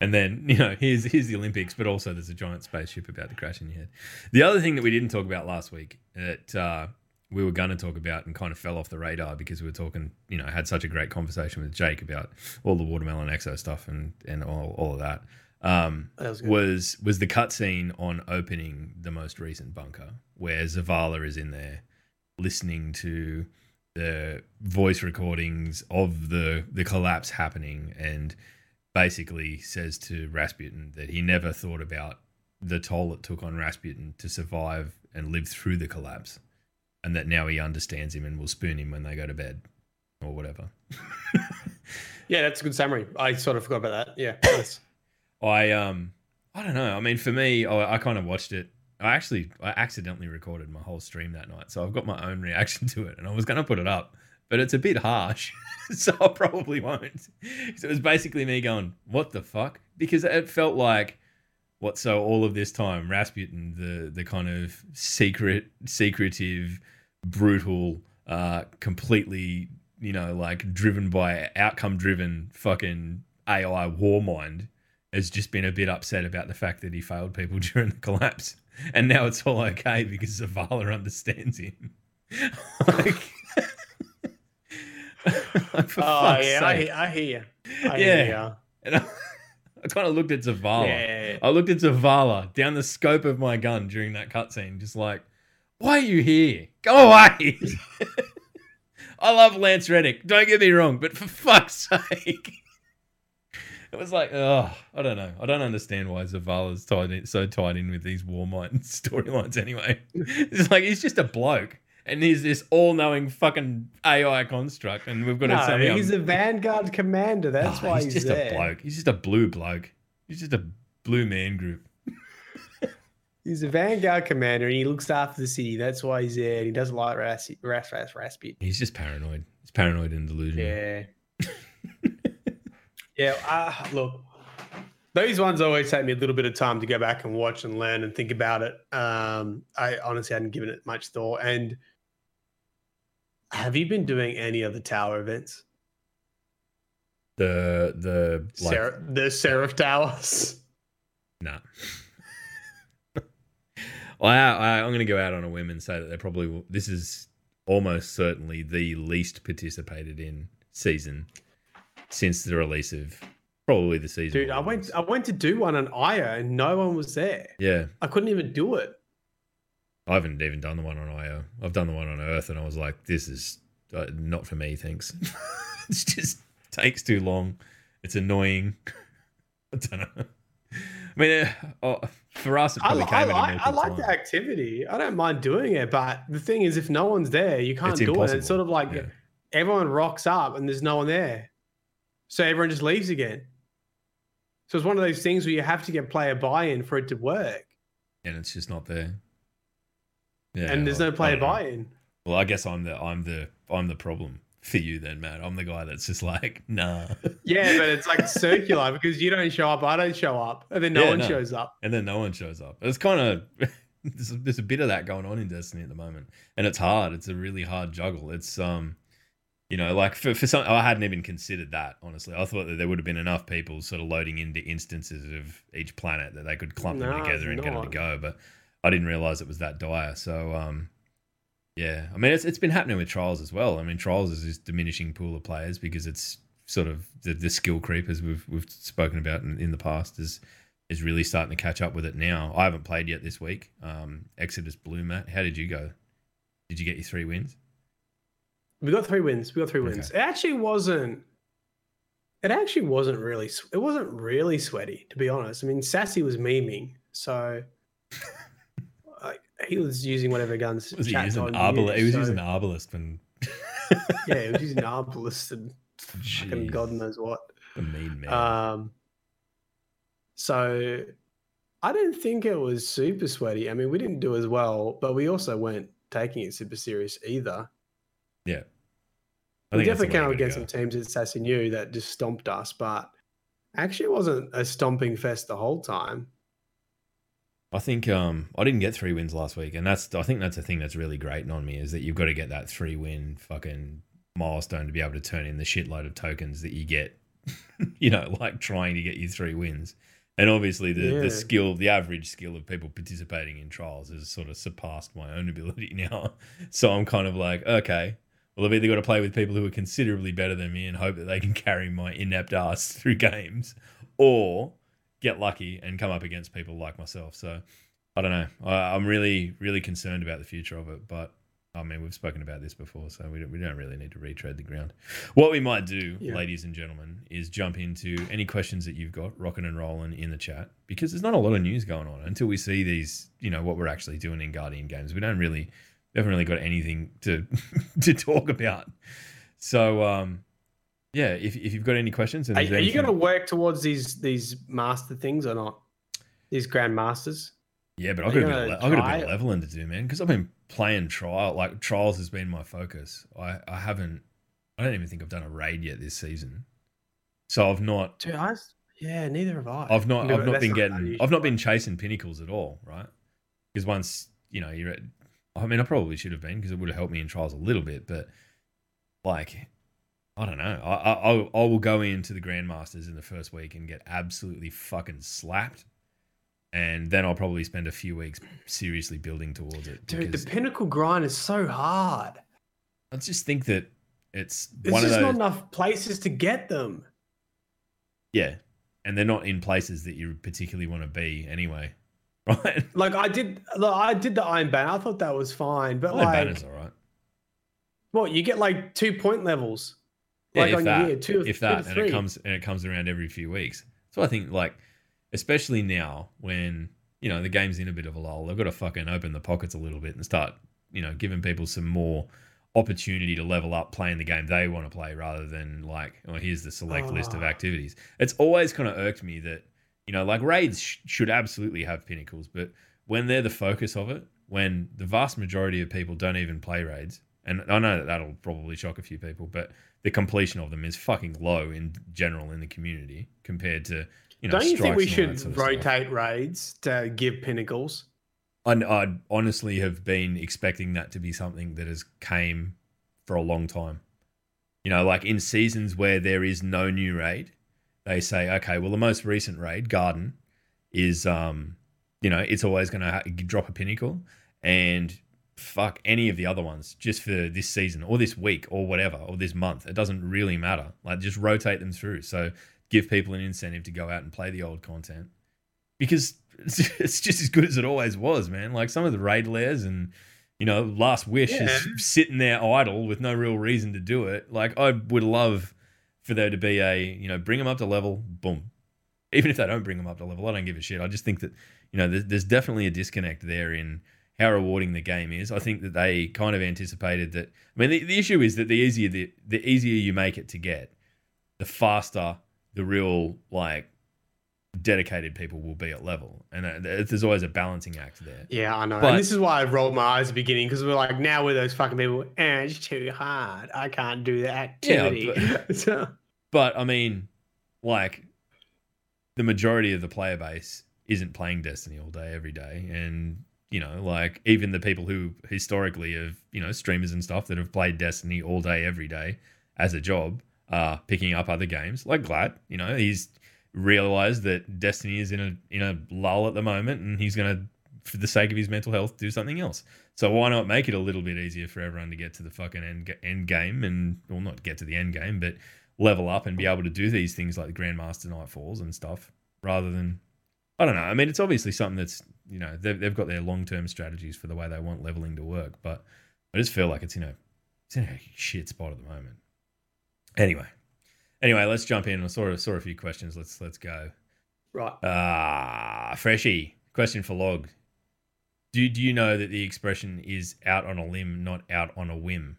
And then [LAUGHS] you know here's here's the Olympics, but also there's a giant spaceship about to crash in your head. The other thing that we didn't talk about last week that uh, we were going to talk about and kind of fell off the radar because we were talking, you know, had such a great conversation with Jake about all the watermelon exo stuff and and all, all of that. Um, That was good. was was the cutscene on opening the most recent bunker where Zavala is in there listening to the voice recordings of the the collapse happening and basically says to Rasputin that he never thought about the toll it took on Rasputin to survive and live through the collapse and that now he understands him and will spoon him when they go to bed or whatever. [LAUGHS] Yeah, that's a good summary. I sort of forgot about that. Yeah. [COUGHS] nice. I um I don't know. I mean, for me, I, I kind of watched it. I actually I accidentally recorded my whole stream that night, so I've got my own reaction [LAUGHS] to it, and I was going to put it up, but it's a bit harsh, [LAUGHS] so I probably won't. So it was basically me going, "What the fuck?" Because it felt like what so all of this time Rasputin, the the kind of secret, secretive, brutal, uh, completely you know like driven by outcome driven fucking AI war mind has just been a bit upset about the fact that he failed people [LAUGHS] during the collapse, and now it's all okay because Zavala understands him. [LAUGHS] like, [LAUGHS] like, Oh yeah, I, I hear you. I Yeah. hear. And [LAUGHS] I, I kind of looked at Zavala. Yeah. I looked at Zavala down the scope of my gun during that cutscene, just like, why are you here? Go away. [LAUGHS] I love Lance Reddick. Don't get me wrong, but for fuck's sake. It was like, oh, I don't know. I don't understand why Zavala's tied in, so tied in with these Warmind storylines anyway. It's like he's just a bloke. And he's this all-knowing fucking AI construct, and we've got to No, somehow he's a Vanguard commander. That's Oh, why he's, just there. a bloke. He's just a blue bloke. He's just a blue man group. [LAUGHS] He's a Vanguard commander, and he looks after the city. That's why he's there. And he doesn't like Ras Ras Ras Rasputin. He's just paranoid. He's paranoid and delusional. Yeah. [LAUGHS] yeah. Uh, look, those ones always take me a little bit of time to go back and watch and learn and think about it. Um, I honestly hadn't given it much thought. And have you been doing any of the tower events? The the like Ser- the Seraph Towers. nah. [LAUGHS] well, I, I, I'm going to go out on a whim and say that they probably will, this is almost certainly the least participated in season since the release of probably the season. Dude, I went I went to do one on IO and no one was there. Yeah, I couldn't even do it. I haven't even done the one on IO. I've done the one on Earth, and I was like, "This is uh, not for me." Thanks. [LAUGHS] it just takes too long. It's annoying. [LAUGHS] I don't know. I mean, uh, oh, for us, it I, probably li- came I, like, I like the activity. I don't mind doing it, but the thing is, if no one's there, you can't It's do it. It's sort of like Yeah. everyone rocks up and there's no one there, so everyone just leaves again. So it's one of those things where you have to get player buy-in for it to work, and it's just not there. Yeah, and there's no player buy-in. Well, I guess I'm the I'm the I'm the problem for you then, Matt. I'm the guy that's just like, [LAUGHS] nah. Yeah, but it's like [LAUGHS] circular because you don't show up, I don't show up, and then no Yeah, one no. shows up. and then no one shows up. It's kind of [LAUGHS] there's, a- there's a bit of that going on in Destiny at the moment, and it's hard. It's a really hard juggle. It's um, you know, like for for some, I hadn't even considered that honestly. I thought that there would have been enough people sort of loading into instances of each planet that they could clump No, them together and get them to go. But I didn't realize it was that dire. So um. Yeah, I mean it's it's been happening with trials as well. I mean trials is this diminishing pool of players because it's sort of the, the skill creep as we've we've spoken about in, in the past is is really starting to catch up with it now. I haven't played yet this week. Um, Exodus Blue, Matt. How did you go? Did you get your three wins? We got three wins. We got three Okay. wins. It actually wasn't. It actually wasn't really. It wasn't really sweaty, to be honest. I mean, Sassy was memeing, so [LAUGHS] he was using whatever guns. Was he using told him to Arbalest? He was so- using Arbalest and. [LAUGHS] yeah, he was using [LAUGHS] Arbalest and fucking God knows what. a mean man. Um, so I didn't think it was super sweaty. I mean, we didn't do as well, but we also weren't taking it super serious either. yeah, I we the definitely came up against some teams at Sassy New that just stomped us, but actually it wasn't a stomping fest the whole time. I think um I didn't get three wins last week, and that's I think that's the thing that's really grating on me is that you've got to get that three win fucking milestone to be able to turn in the shitload of tokens that you get, [LAUGHS] you know, like trying to get you three wins. And obviously the Yeah. the skill, the average skill of people participating in trials has sort of surpassed my own [LAUGHS] ability now. So I'm kind of like, okay, well I've either got to play with people who are considerably better than me and hope that they can carry my inept ass through games, or get lucky and come up against people like myself. So I don't know. I, I'm really, really concerned about the future of it. But I mean, we've spoken about this before, so we don't, we don't really need to retread the ground. What we might do, Yeah. ladies and gentlemen, is jump into any questions that you've got, rocking and rolling in the chat, because there's not a lot of news going on until we see these, you know, what we're actually doing in Guardian games. We don't really, we haven't really got anything to [LAUGHS] to talk about. So, um, yeah, if, if you've got any questions, and Are, are you going to work towards these these master things or not? These grand masters? Yeah, but I've got, a bit, of, I've got a bit of leveling to do, man, because I've been playing trial. Like trials has been my focus. I, I haven't. I don't even think I've done a raid yet this season. So I've not. Dude, I, yeah, neither have I. I've not. No, I've not been not getting. I've not been chasing pinnacles at all, right? Because once you know you're. At, I mean, I probably should have been because it would have helped me in trials a little bit, but like. I don't know. I, I I- will go into the grandmasters in the first week and get absolutely fucking slapped, and then I'll probably spend a few weeks seriously building towards it. Dude, the pinnacle grind is so hard. I just think that it's There's one of just those. not enough places to get them. yeah, and they're not in places that you particularly want to be anyway, [LAUGHS] right? Like I did, look, I did the Iron Banner. I thought that was fine, but Well, like, banners all right. what you get like two point levels, Yeah, like if on that, year, two, if that, and it comes and it comes around every few weeks. So I think like, especially now when you know the game's in a bit of a lull, they've got to fucking open the pockets a little bit and start you know giving people some more opportunity to level up playing the game they want to play rather than like oh here's the select list of Ah. activities. It's always kind of irked me that you know like raids sh- should absolutely have pinnacles, but when they're the focus of it, when the vast majority of people don't even play raids, and I know that that'll probably shock a few people, but the completion of them is fucking low in general in the community compared to you know. Don't you think we strikes and all should sort of stuff. rotate raids to give pinnacles? I, I honestly have been expecting that to be something that has came for a long time. You know, like in seasons where there is no new raid, they say, okay, well, the most recent raid, Garden, is, um, you know, it's always going to ha- drop a pinnacle, and fuck any of the other ones just for this season or this week or whatever or this month. It doesn't really matter. Like, just rotate them through. So give people an incentive to go out and play the old content because [LAUGHS] it's just as good as it always was, man. Like some of the raid layers and you know, Last Wish Yeah. is sitting there idle with no real reason to do it. Like I would love for there to be a you know bring them up to level, boom. Even if they don't bring them up to level, I don't give a shit. I just think that you know there's, there's definitely a disconnect there in how rewarding the game is. I think that they kind of anticipated that. I mean, the, the issue is that the easier the the easier you make it to get, the faster the real like dedicated people will be at level, and there's always a balancing act there. Yeah, I know. But- and this is why I rolled my eyes at the beginning because we're like, now we're those fucking people. Eh, it's too hard. I can't do the activity. [LAUGHS] so, But I mean, like the majority of the player base isn't playing Destiny all day every day, and you know, like even the people who historically have you know streamers and stuff that have played Destiny all day every day as a job are picking up other games like Gladd. You know, he's realized that Destiny is in a in a lull at the moment, and he's gonna, for the sake of his mental health, do something else. So why not make it a little bit easier for everyone to get to the fucking end end game and well, not get to the end game, but level up and be able to do these things like Grandmaster Nightfalls and stuff, rather than I don't know. I mean, it's obviously something that's you know they've they've got their long term strategies for the way they want leveling to work, but I just feel like it's in a it's in a shit spot at the moment. Anyway, anyway, let's jump in. I saw saw a few questions. Let's let's go. right. Ah, Freshy. Question for Log. Do, do you know that the expression is out on a limb, not out on a whim?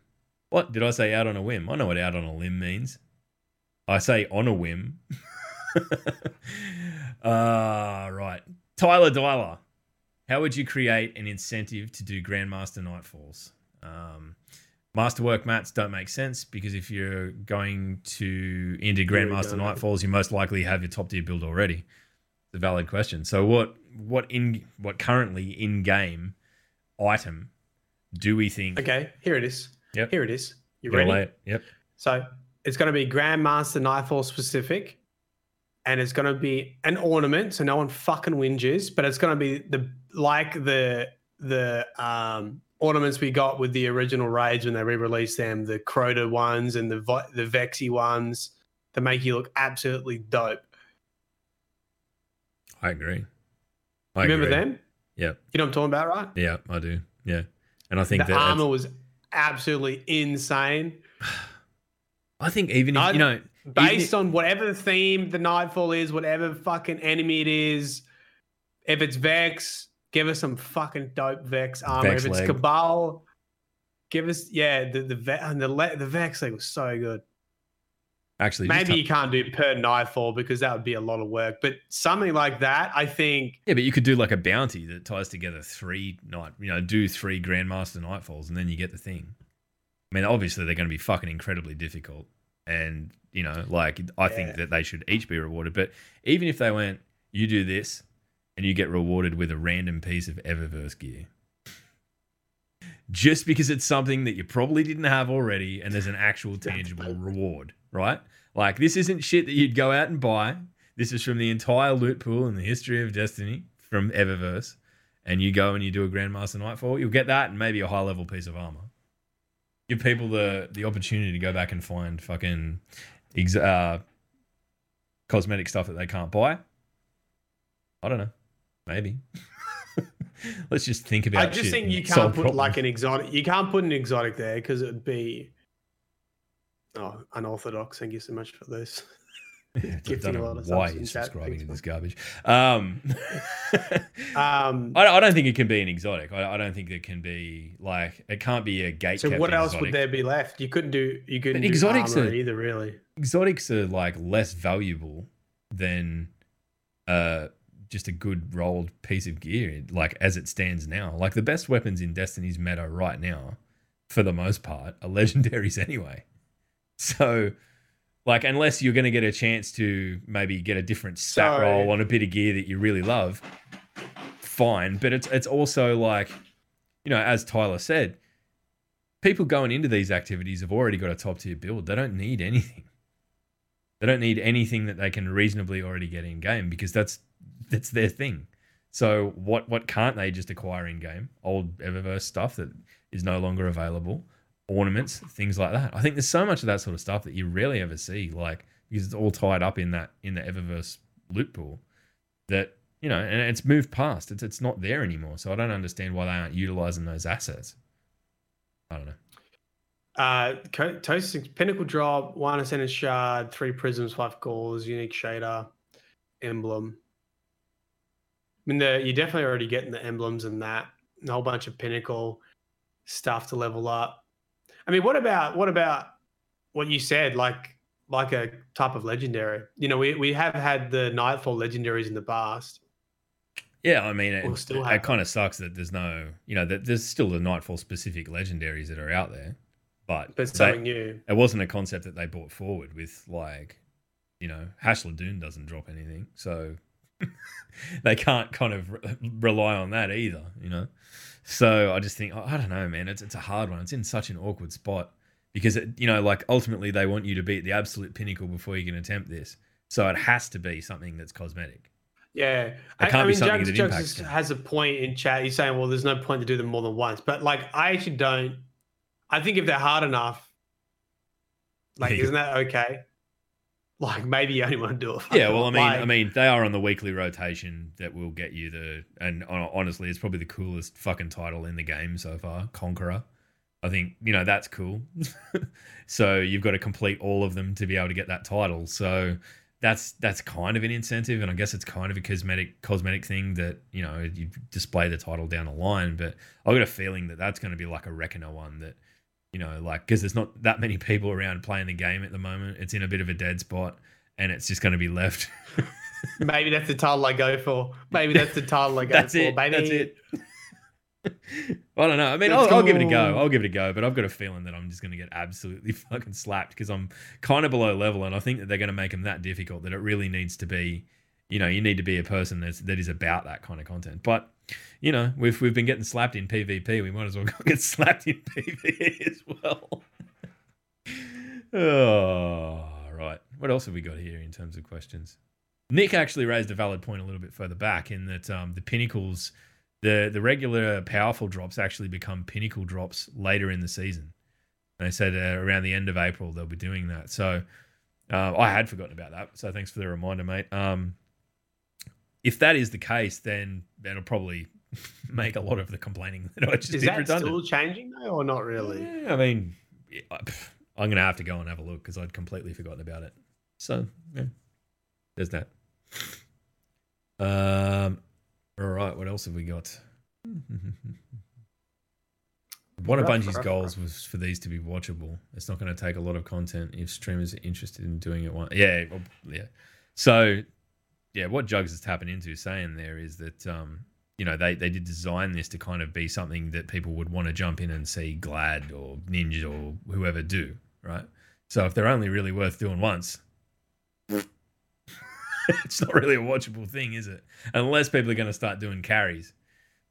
What? Did I say out on a whim? I know what out on a limb means. I say on a whim. [LAUGHS] Ah, right. Tyler Dyler. How would you create an incentive to do Grandmaster Nightfalls? Um, Masterwork mats don't make sense because if you're going to into Grandmaster. Nightfalls, you most likely have your top tier build already. It's a valid question. So what what in what currently in game item do we think? Okay, here it is. Yep. Here it is. You ready? Yep. So it's going to be Grandmaster Nightfall specific, and it's going to be an ornament, so no one fucking whinges. But it's going to be the like the the um, ornaments we got with the original raids when they re-released them, the Crota ones and the the Vexy ones that make you look absolutely dope. I agree. I Remember agree. them? Yeah. You know what I'm talking about, right? Yeah, I do. Yeah. And I think the that armor was absolutely insane. [SIGHS] I think even if you know based on whatever the theme the nightfall is, whatever fucking enemy it is. If it's Vex, give us some fucking dope Vex armor. Vex if it's leg. Cabal, give us yeah the the the le- the Vex leg was so good. actually Maybe you can't do per nightfall because that would be a lot of work, but something like that, I think. Yeah, but you could do like a bounty that ties together three night, you know, do three Grandmaster Nightfalls, and then you get the thing. I mean, obviously they're going to be fucking incredibly difficult, and you know, like I think Yeah. that they should each be rewarded. But even if they went, you do this, and you get rewarded with a random piece of Eververse gear, just because it's something that you probably didn't have already, and there's an actual tangible reward, right? Like this isn't shit that you'd go out and buy. This is from the entire loot pool in the history of Destiny from Eververse. And you go and you do a Grandmaster Nightfall, you'll get that and maybe a high level piece of armor. Give people the the opportunity to go back and find fucking ex- uh, cosmetic stuff that they can't buy. I don't know. Maybe. [LAUGHS] Let's just think about it. I just think you can't put like an exotic. You can't put an exotic there because it would be oh unorthodox. Thank you so much for this. Yeah, gifting don't a know lot of why you're subscribing to this garbage. Um, [LAUGHS] Um, I, I don't think it can be an exotic. I, I don't think it can be like it can't be a gate. so what else exotic. would there be left? You couldn't do you couldn't But do exotics are- either, really. Exotics are like less valuable than uh just a good rolled piece of gear. Like as it stands now, like the best weapons in Destiny's meta right now, for the most part, are [LAUGHS] legendaries anyway. So. Like, unless you're going to get a chance to maybe get a different stat So- roll on a bit of gear that you really love, fine. But it's it's also like, you know, as Tyler said, people going into these activities have already got a top tier build. They don't need anything. They don't need anything that they can reasonably already get in game because that's that's their thing. So what what can't they just acquire in game? Old Eververse stuff that is no longer available, ornaments, things like that. I think there's so much of that sort of stuff that you rarely ever see, like because it's all tied up in that in the Eververse loot pool. That you know, and it's moved past. It's it's not there anymore. So I don't understand why they aren't utilizing those assets. I don't know. Uh, Toast Pinnacle Drop, one Ascendant Shard, three Prisms, five Cores, Unique Shader, Emblem. I mean, the, you're definitely already getting the emblems and that, and a whole bunch of Pinnacle stuff to level up. I mean, what about what about what you said? Like like a type of legendary. You know, we, we have had the Nightfall legendaries in the past. Yeah, I mean, it, it have kind of sucks that there's no, you know, that there's still the Nightfall specific legendaries that are out there, but But it's they- new. it wasn't a concept that they brought forward with like, you know, Hashladûn doesn't drop anything, so [LAUGHS] they can't kind of re- rely on that either, you know. So I just think oh, I don't know, man. It's it's a hard one. It's in such an awkward spot because it, you know, like ultimately they want you to be at the absolute pinnacle before you can attempt this. So it has to be something that's cosmetic. Yeah, It can't be something Jugs, that impacts has- has a point in chat. He's saying, "Well, there's no point to do them more than once." But like, I actually don't. I think if they're hard enough, like, isn't that okay? Like, maybe you only want to do it. Yeah, well, I mean, I mean, they are on the weekly rotation that will get you the, and honestly, it's probably the coolest fucking title in the game so far, Conqueror. I think you know that's cool. [LAUGHS] so you've got to complete all of them to be able to get that title. So that's that's kind of an incentive, and I guess it's kind of a cosmetic cosmetic thing that you know you display the title down the line. But I've got a feeling that that's going to be like a Reckoner one that you know, like because there's not that many people around playing the game at the moment. It's in a bit of a dead spot, and it's just going to be left. [LAUGHS] maybe that's the title I go for. Maybe that's the title I go That's for. it. Baby. That's it. [LAUGHS] I don't know. I mean, I'll, I'll give it a go. go. I'll give it a go, but I've got a feeling that I'm just going to get absolutely [LAUGHS] fucking slapped because I'm kind of below level, and I think that they're going to make them that difficult that it really needs to be. You know, you need to be a person that's that is about that kind of content. But you know, we've we've been getting slapped in PvP. We might as well [LAUGHS] get slapped in PvE as well. oh, right. What else have we got here in terms of questions? Nick actually raised a valid point a little bit further back in that um, the pinnacles, the the regular powerful drops actually become pinnacle drops later in the season. They said uh, around the end of April they'll be doing that. So uh, I had forgotten about that. So thanks for the reminder, mate. Um, if that is the case, then that'll probably [LAUGHS] make a lot of the complaining [LAUGHS] that I just Is did that redundant. still changing though, or not really? Yeah, I mean, [SIGHS] I'm gonna have to go and have a look because I'd completely forgotten about it. So yeah, there's that. Um, all right, what else have we got? [LAUGHS] One of Bungie's goals was for these to be watchable. It's not going to take a lot of content if streamers are interested in doing it. One, yeah, well, yeah. So, yeah, what Jugs is tapping into saying there is that um, you know they they did design this to kind of be something that people would want to jump in and see Gladd or Ninja or whoever do, right? So if they're only really worth doing once, [LAUGHS] it's not really a watchable thing, is it? Unless people are going to start doing carries.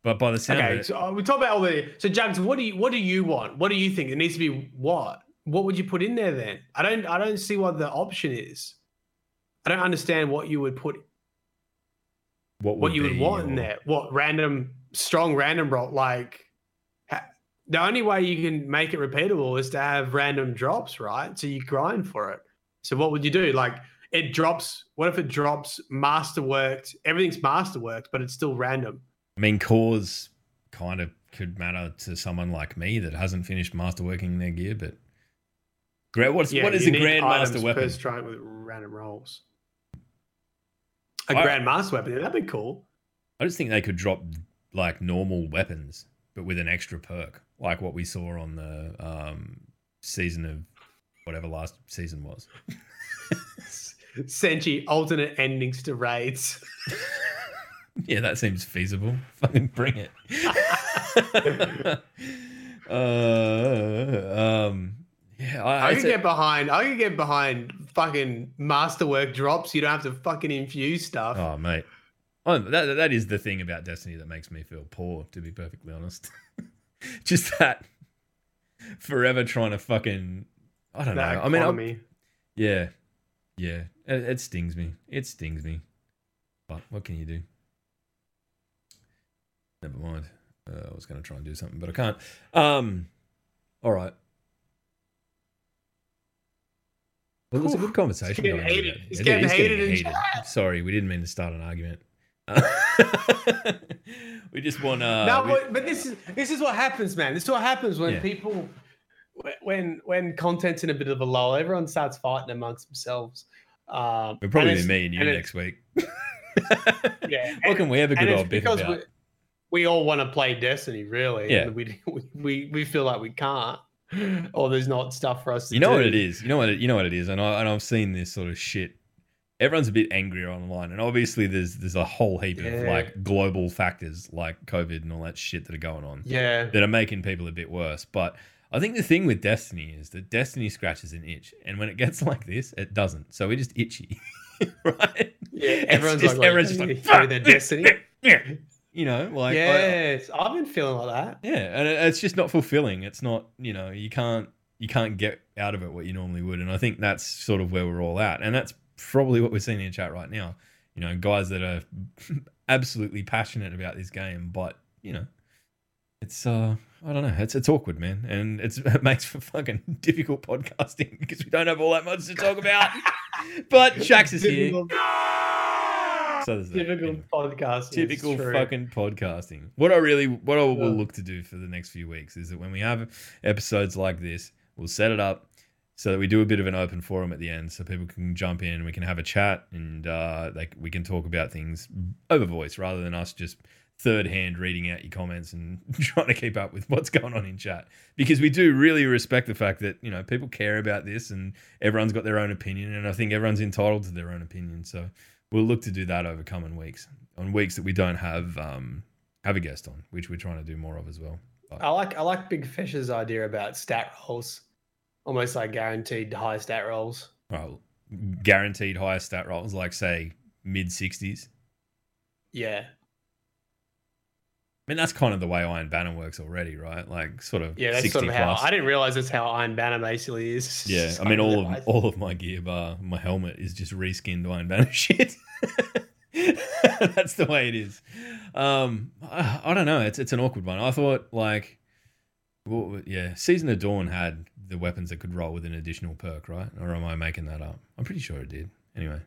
But by the sound of Okay, it, so uh, we talk about all the. So, James, what do you what do you want? What do you think? It needs to be what? What would you put in there then? I don't I don't see what the option is. I don't understand what you would put what, what you would want in there. What random strong random roll like ha- the only way you can make it repeatable is to have random drops, right? So you grind for it. So what would you do? Like it drops. What if it drops masterworked? Everything's masterworked, but it's still random. I mean, cause kind of could matter to someone like me that hasn't finished masterworking their gear, but what's Yeah, what is a grandmaster weapon? Per strike with random rolls. A I- grandmaster weapon. That'd be cool. I just think they could drop like normal weapons, but with an extra perk, like what we saw on the um, season of whatever last season was. [LAUGHS] Senchi alternate endings to raids. [LAUGHS] Yeah, that seems feasible. [LAUGHS] Fucking bring it. uh, um, yeah, I, I, I could get behind. I could get behind fucking masterwork drops. You don't have to fucking infuse stuff. Oh, mate. Oh, that, that is the thing about Destiny that makes me feel poor, to be perfectly honest. [LAUGHS] Just that forever trying to fucking. I don't know. that I mean, I, economy. yeah. Yeah. It, it stings me. It stings me. But what can you do? Never mind. Uh, I was going to try and do something, but I can't. Um, all right. Well, it was a good conversation. It's getting heated. today. Getting is heated in Sorry, we didn't mean to start an argument. [LAUGHS] we just want uh, no, we- but, this is this is what happens, man. This is what happens when Yeah. people when when content's in a bit of a lull. Everyone starts fighting amongst themselves. Um, It'll probably be me and you and next week. [LAUGHS] Yeah, [LAUGHS] what can we have a good old biff because about? we, we all want to play Destiny, really. Yeah. we we we feel like we can't. [LAUGHS] or there's not stuff for us to do. You know do. what it is. You know what it, you know what it is, and I and I've seen this sort of shit. Everyone's a bit angrier online, and obviously there's there's a whole heap of like global factors like COVID and all that shit that are going on Yeah. that are making people a bit worse. But I think the thing with Destiny is that Destiny scratches an itch, and when it gets [LAUGHS] like this, it doesn't. So we're just itchy, [LAUGHS] right? Yeah. It's Everyone's just- like, everyone's just like, like, "Fuck their this." destiny. You know, like I- yes, I've been feeling like that. yeah, and it's just not fulfilling. It's not, you know, you can't you can't get out of it what you normally would, and I think that's sort of where we're all at, and that's probably what we're seeing in chat right now. You know, guys that are [LAUGHS] absolutely passionate about this game, but you know, it's uh, I don't know, it's it's awkward, man, and it's [LAUGHS] it makes for fucking [LAUGHS] difficult podcasting because we don't have all that much to talk about. but Shax is here, so there's that. difficult Anyway. podcasting. Typical fucking podcasting. What I really, what I will Yeah. look to do for the next few weeks is that when we have episodes like this, we'll set it up so that we do a bit of an open forum at the end, so people can jump in, we can have a chat, and uh, like we can talk about things over voice rather than us just third hand reading out your comments and [LAUGHS] trying to keep up with what's going on in chat because we do really respect the fact that you know people care about this and everyone's got their own opinion and i think everyone's entitled to their own opinion so we'll look to do that over coming weeks on weeks that we don't have um have a guest on which we're trying to do more of as well. I like I like Big Fish's idea about stat rolls, almost like guaranteed high stat rolls. well guaranteed higher stat rolls like say mid 60s Yeah, i mean that's kind of the way iron banner works already right like sort of yeah, that's 60 sort of how plus. I didn't realize that's how Iron Banner basically is. Yeah, I mean all of all of my gear bar, my helmet is just reskinned Iron Banner [LAUGHS] shit. [LAUGHS] That's the way it is. Um, I, I don't know. It's it's an awkward one. I thought like, well, yeah, Season of Dawn had the weapons that could roll with an additional perk, right? Or am I making that up? I'm pretty sure it did. Anyway,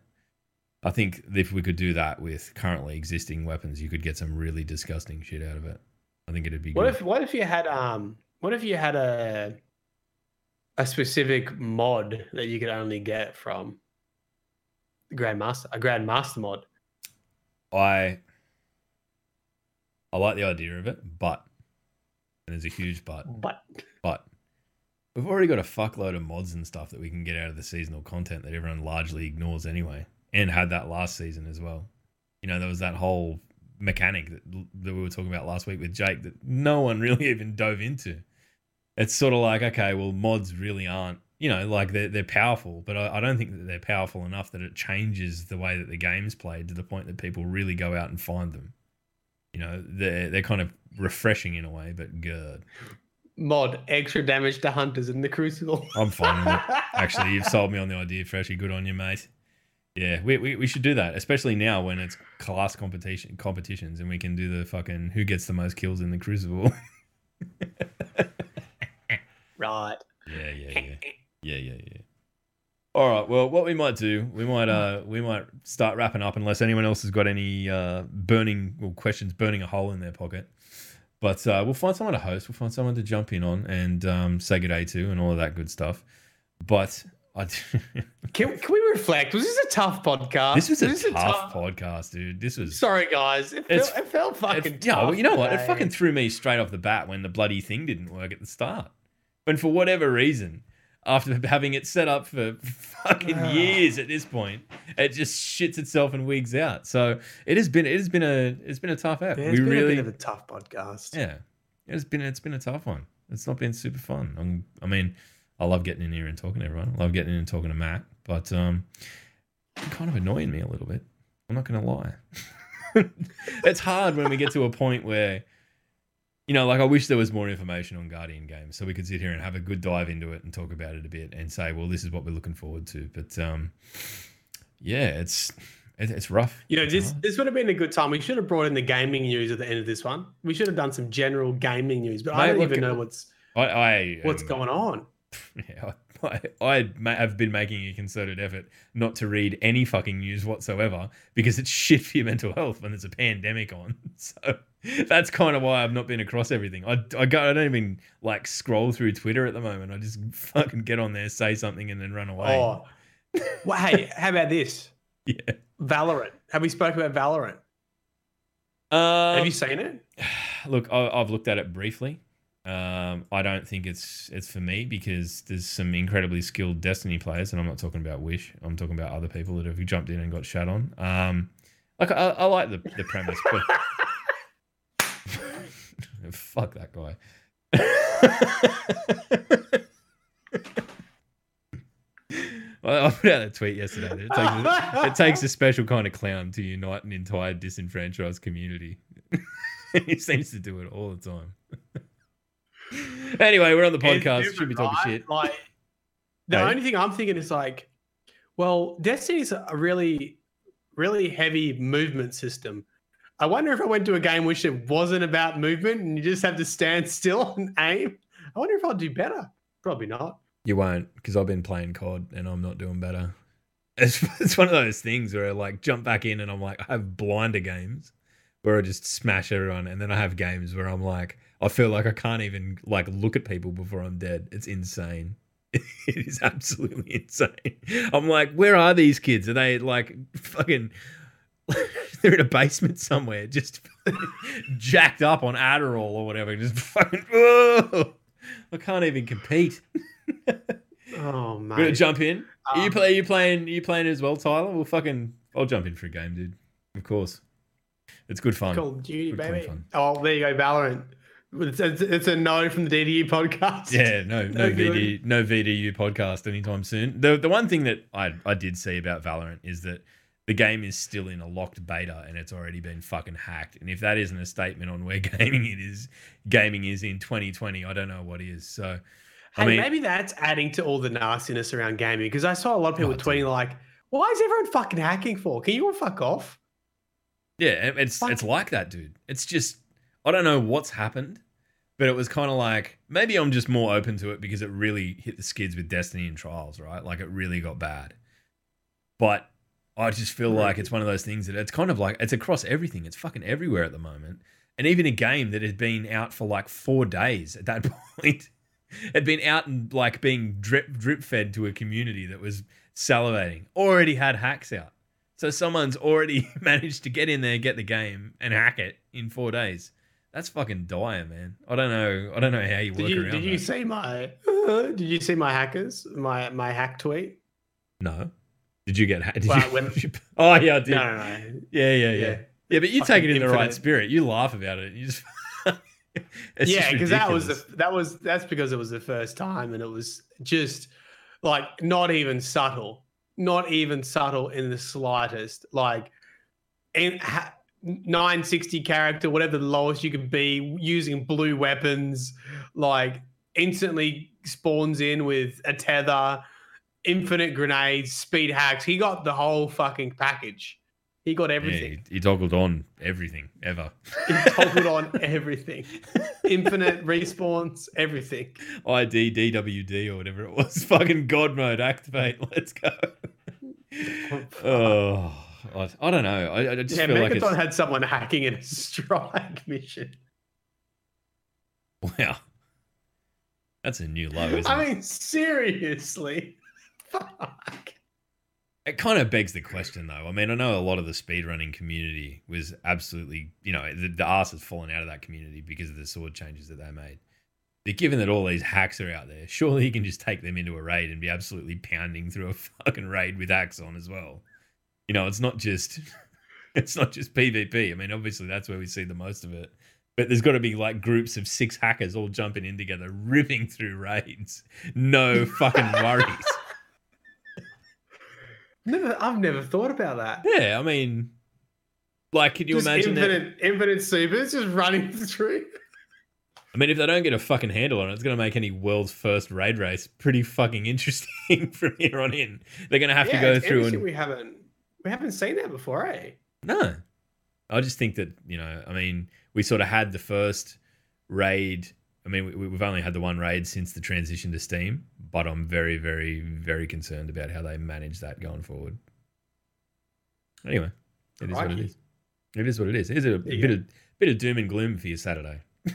I think if we could do that with currently existing weapons, you could get some really disgusting shit out of it. I think it'd be What good. if what if you had um what if you had a a specific mod that you could only get from the Grandmaster, a Grandmaster mod? I I like the idea of it, but and there's a huge but. But But we've already got a fuckload of mods and stuff that we can get out of the seasonal content that everyone largely ignores anyway, and had that last season as well. You know, there was that whole mechanic that, that we were talking about last week with Jake that no one [LAUGHS] really even dove into. It's sort of like, okay, well, mods really aren't, you know, like they're, they're powerful, but I, I don't think that they're powerful enough that it changes the way that the game's played to the point that people really go out and find them. You know, they're, they're kind of refreshing in a way, but good. mod extra damage to hunters in the Crucible. I'm fine with it. [LAUGHS] Actually, you've sold me on the idea, Freshy. Good on you, mate. Yeah, we, we, we should do that, especially now when it's class competition competitions and we can do the fucking who gets the most kills in the Crucible. [LAUGHS] right. yeah, yeah, yeah, yeah, yeah, yeah. All right. Well, what we might do, we might uh we might start wrapping up unless anyone else has got any uh burning well, questions burning a hole in their pocket. But uh, we'll find someone to host. We'll find someone to jump in on and um, say good day to and all of that good stuff. But. [LAUGHS] Can, can we reflect? Was this a tough podcast? This was a Was tough podcast, dude. This was. Sorry, guys. It felt, it felt fucking It, yeah, well, you know what? It fucking threw me straight off the bat when the bloody thing didn't work at the start. And for whatever reason, after [LAUGHS] having it set up for fucking Ah. years at this point, it just shits itself and wigs out. So it has been it has been a it's been a tough app. Yeah, we it's been really a bit of a tough podcast. yeah, it's been it's been a tough one. It's not been super fun. I'm, I mean, I love getting in here and talking to everyone. I love getting in and talking to Matt, but um, it's kind of annoying me a little bit. I'm not gonna lie. [LAUGHS] it's hard when we get to a point where, you know, like I wish there was more information on Guardian games so we could sit here and have a good dive into it and talk about it a bit and say, well, this is what we're looking forward to. But um, yeah, it's it, it's rough. You know, this this would have been a good time. We should have brought in the gaming news at the end of this one. We should have done some general gaming news, but I don't even know what's I, I what's um, going on. [LAUGHS] Yeah, I, I have been making a concerted effort not to read any fucking news whatsoever because it's [LAUGHS] shit for your mental health when there's a pandemic on. [LAUGHS] So that's kind of why I've not been across everything. I, I, go, I don't even like scroll through Twitter at the moment. I just fucking get on there, say something, and then run away. Oh, well, hey, how about this? Yeah. Valorant. Have we spoke about Valorant? Um, Have you seen it? [SIGHS] look, I, I've looked at it briefly. Um, I don't think it's it's for me because there's some incredibly skilled Destiny players, and I'm not talking about Wish. I'm talking about other people that have jumped in and got shot on. Um, like I, I like the the premise, but [LAUGHS] fuck that guy. [LAUGHS] I put out a tweet yesterday. That it, takes a, it takes a special kind of clown to unite an entire disenfranchised community. [LAUGHS] he seems to do it all the time. [LAUGHS] anyway, we're on the podcast. Should be talking right? shit. Like the only thing I'm thinking is like, well, Destiny's a really, really heavy movement system. I wonder if I went to a game which it wasn't about movement and you just have to stand [LAUGHS] still and aim. I wonder if I'll do better. Probably not. You won't, because I've been playing COD and I'm not doing better. [LAUGHS] It's, it's one of those things where I like jump back in and I'm like, I have blinder games where I just smash everyone, and then I have games where I'm like, I feel like I can't even like look at people before I'm dead. It's insane. [LAUGHS] It is absolutely [LAUGHS] insane. I'm like, where are these kids? Are they like fucking? [LAUGHS] They're in a basement somewhere, just jacked up on Adderall or whatever. Just fucking. I can't even compete. Oh We're gonna jump in. Are you Um, play? Are you playing? Are you playing as well, Tyler? Well, fucking, I'll jump in for a game, dude. Of course, it's good fun. Call of Duty, Good, baby. fun. Oh, there you go, Valorant. It's, it's, it's a no from the DDE podcast. Yeah, no, no No good. VD, no VDU podcast anytime soon. The the one thing that I I did see about Valorant is that the game is still in a locked beta and it's already been fucking hacked. And if that isn't a statement on where [LAUGHS] gaming it is, gaming is in 2020, I don't know what is. So, I Hey, mean, maybe that's adding to all the nastiness around gaming because I saw a lot of people Oh, dude. tweeting like, "Why is everyone fucking hacking for? Can you all fuck off?" Yeah, it's Fuck. it's like that, dude. It's just I don't know what's happened, but it was kind of like maybe I'm just more open to it because it really hit the skids with Destiny and Trials, right? Like it really got bad. But I just feel like it's one of those things that it's kind of like it's across everything. It's fucking everywhere at the moment. And even a game that had been out for like four days at that [LAUGHS] point had been out and like being drip drip fed to a community that was salivating already had hacks out. So someone's already [LAUGHS] managed to get in there, get the game, and hack it in four days. That's fucking dire, man. I don't know. I don't know how you work Did you around did you that. see my [LAUGHS] did you see my hackers my my hack tweet? no. Did you get hacked? Did Well, you, when- [LAUGHS] oh yeah, I did. No, no, no. Yeah, yeah, yeah, Yeah. yeah. but you Fucking take it in the right spirit. You laugh about it. You just. [LAUGHS] Yeah, because that was the that was that's because it was the first time and it was just like not even subtle, not even subtle in the slightest. Like in ha- 960 character, whatever the lowest you could be, using blue weapons, like instantly spawns in with a tether, infinite grenades, speed hacks. He got the whole fucking package. He got Yeah, everything. he, he toggled on everything ever. He toggled on [LAUGHS] everything. Infinite respawns, everything. ID DWD or whatever it was. [LAUGHS] Fucking God mode activate. [LAUGHS] Let's go. oh, I, I don't know. I, I just yeah, feel like Megaton it's had someone hacking in a [LAUGHS] strike mission. wow. That's a new low, isn't I it? mean, seriously. [LAUGHS] Fuck. It kind of begs the question, though. I mean, I know a lot of the speedrunning community was absolutely, you know, the, the arse has fallen out of that community because of the sword changes that they made. But given that all these hacks are out there, surely you can just take them into a raid and be absolutely pounding through a [LAUGHS] fucking raid with hacks on as well. You know, it's not just [LAUGHS] it's not just PvP. I mean, obviously that's where we see the most of it. But there's got to be like groups of six hackers all jumping in together, ripping through raids. No fucking worries. [LAUGHS] Never, I've never thought about that. Yeah, I mean, like, can you just imagine that? infinite, infinite supers just running [LAUGHS] through. I mean, if they don't get a fucking handle on it, it's going to make any world's first raid race pretty fucking interesting from here on in. They're going to have Yeah, to go through and we haven't we haven't seen that before, eh? no. I just think that you know, I mean, we sort of had the first raid. I mean, we, we've only had the one raid since the transition to Steam, but I'm very, very, very concerned about how they manage that going forward. Anyway, it is what it Crikey. is. It is what it is. Here's a, There you bit of bit of doom and gloom for your Saturday. [LAUGHS]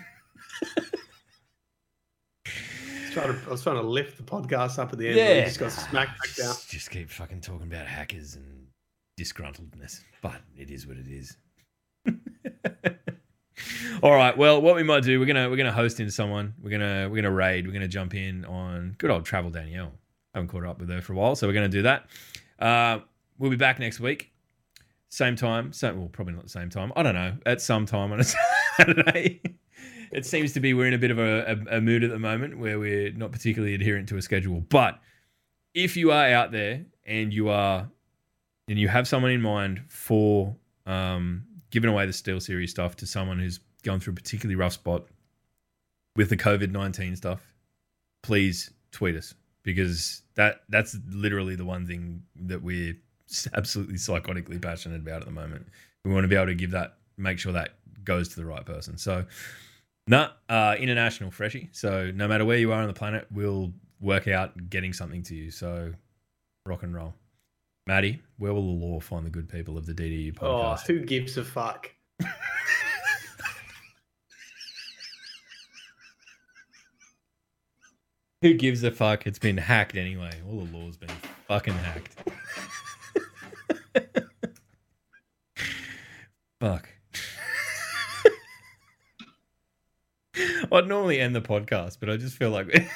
Trying to, I was trying to lift the podcast up at the end. we just got smacked back down. Just keep fucking talking about hackers and disgruntledness, but it is what it is. [LAUGHS] All right. Well, what we might do, we're gonna we're gonna host in someone. We're gonna we're gonna raid. We're gonna jump in on good old travel Danielle. I haven't caught up with her for a while, so we're gonna do that. Uh, we'll be back next week, same time. Same, well, probably not the same time. I don't know. At some time on a [LAUGHS] Saturday. it seems to be we're in a bit of a, a, a mood at the moment where we're not particularly adherent to a schedule. But if you are out there and you are and you have someone in mind for um, giving away the SteelSeries stuff to someone who's going through a particularly rough spot with the COVID nineteen stuff, please tweet us because that that's literally the one thing that we're absolutely psychotically passionate about at the moment. We want to be able to give that, make sure that goes to the right person. So, nah, uh, international freshie. So no matter where you are on the planet, we'll work out getting something to you. So rock and roll. Maddie, where will the law find the good people of the DDU podcast? Oh, podcast? who gives a fuck? Who gives a fuck? It's been hacked anyway. All the lore's been fucking hacked. [LAUGHS] fuck. I'd normally end the podcast, but I just feel like [LAUGHS]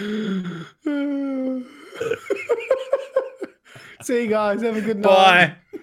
[LAUGHS] See you guys. Have a good night. bye.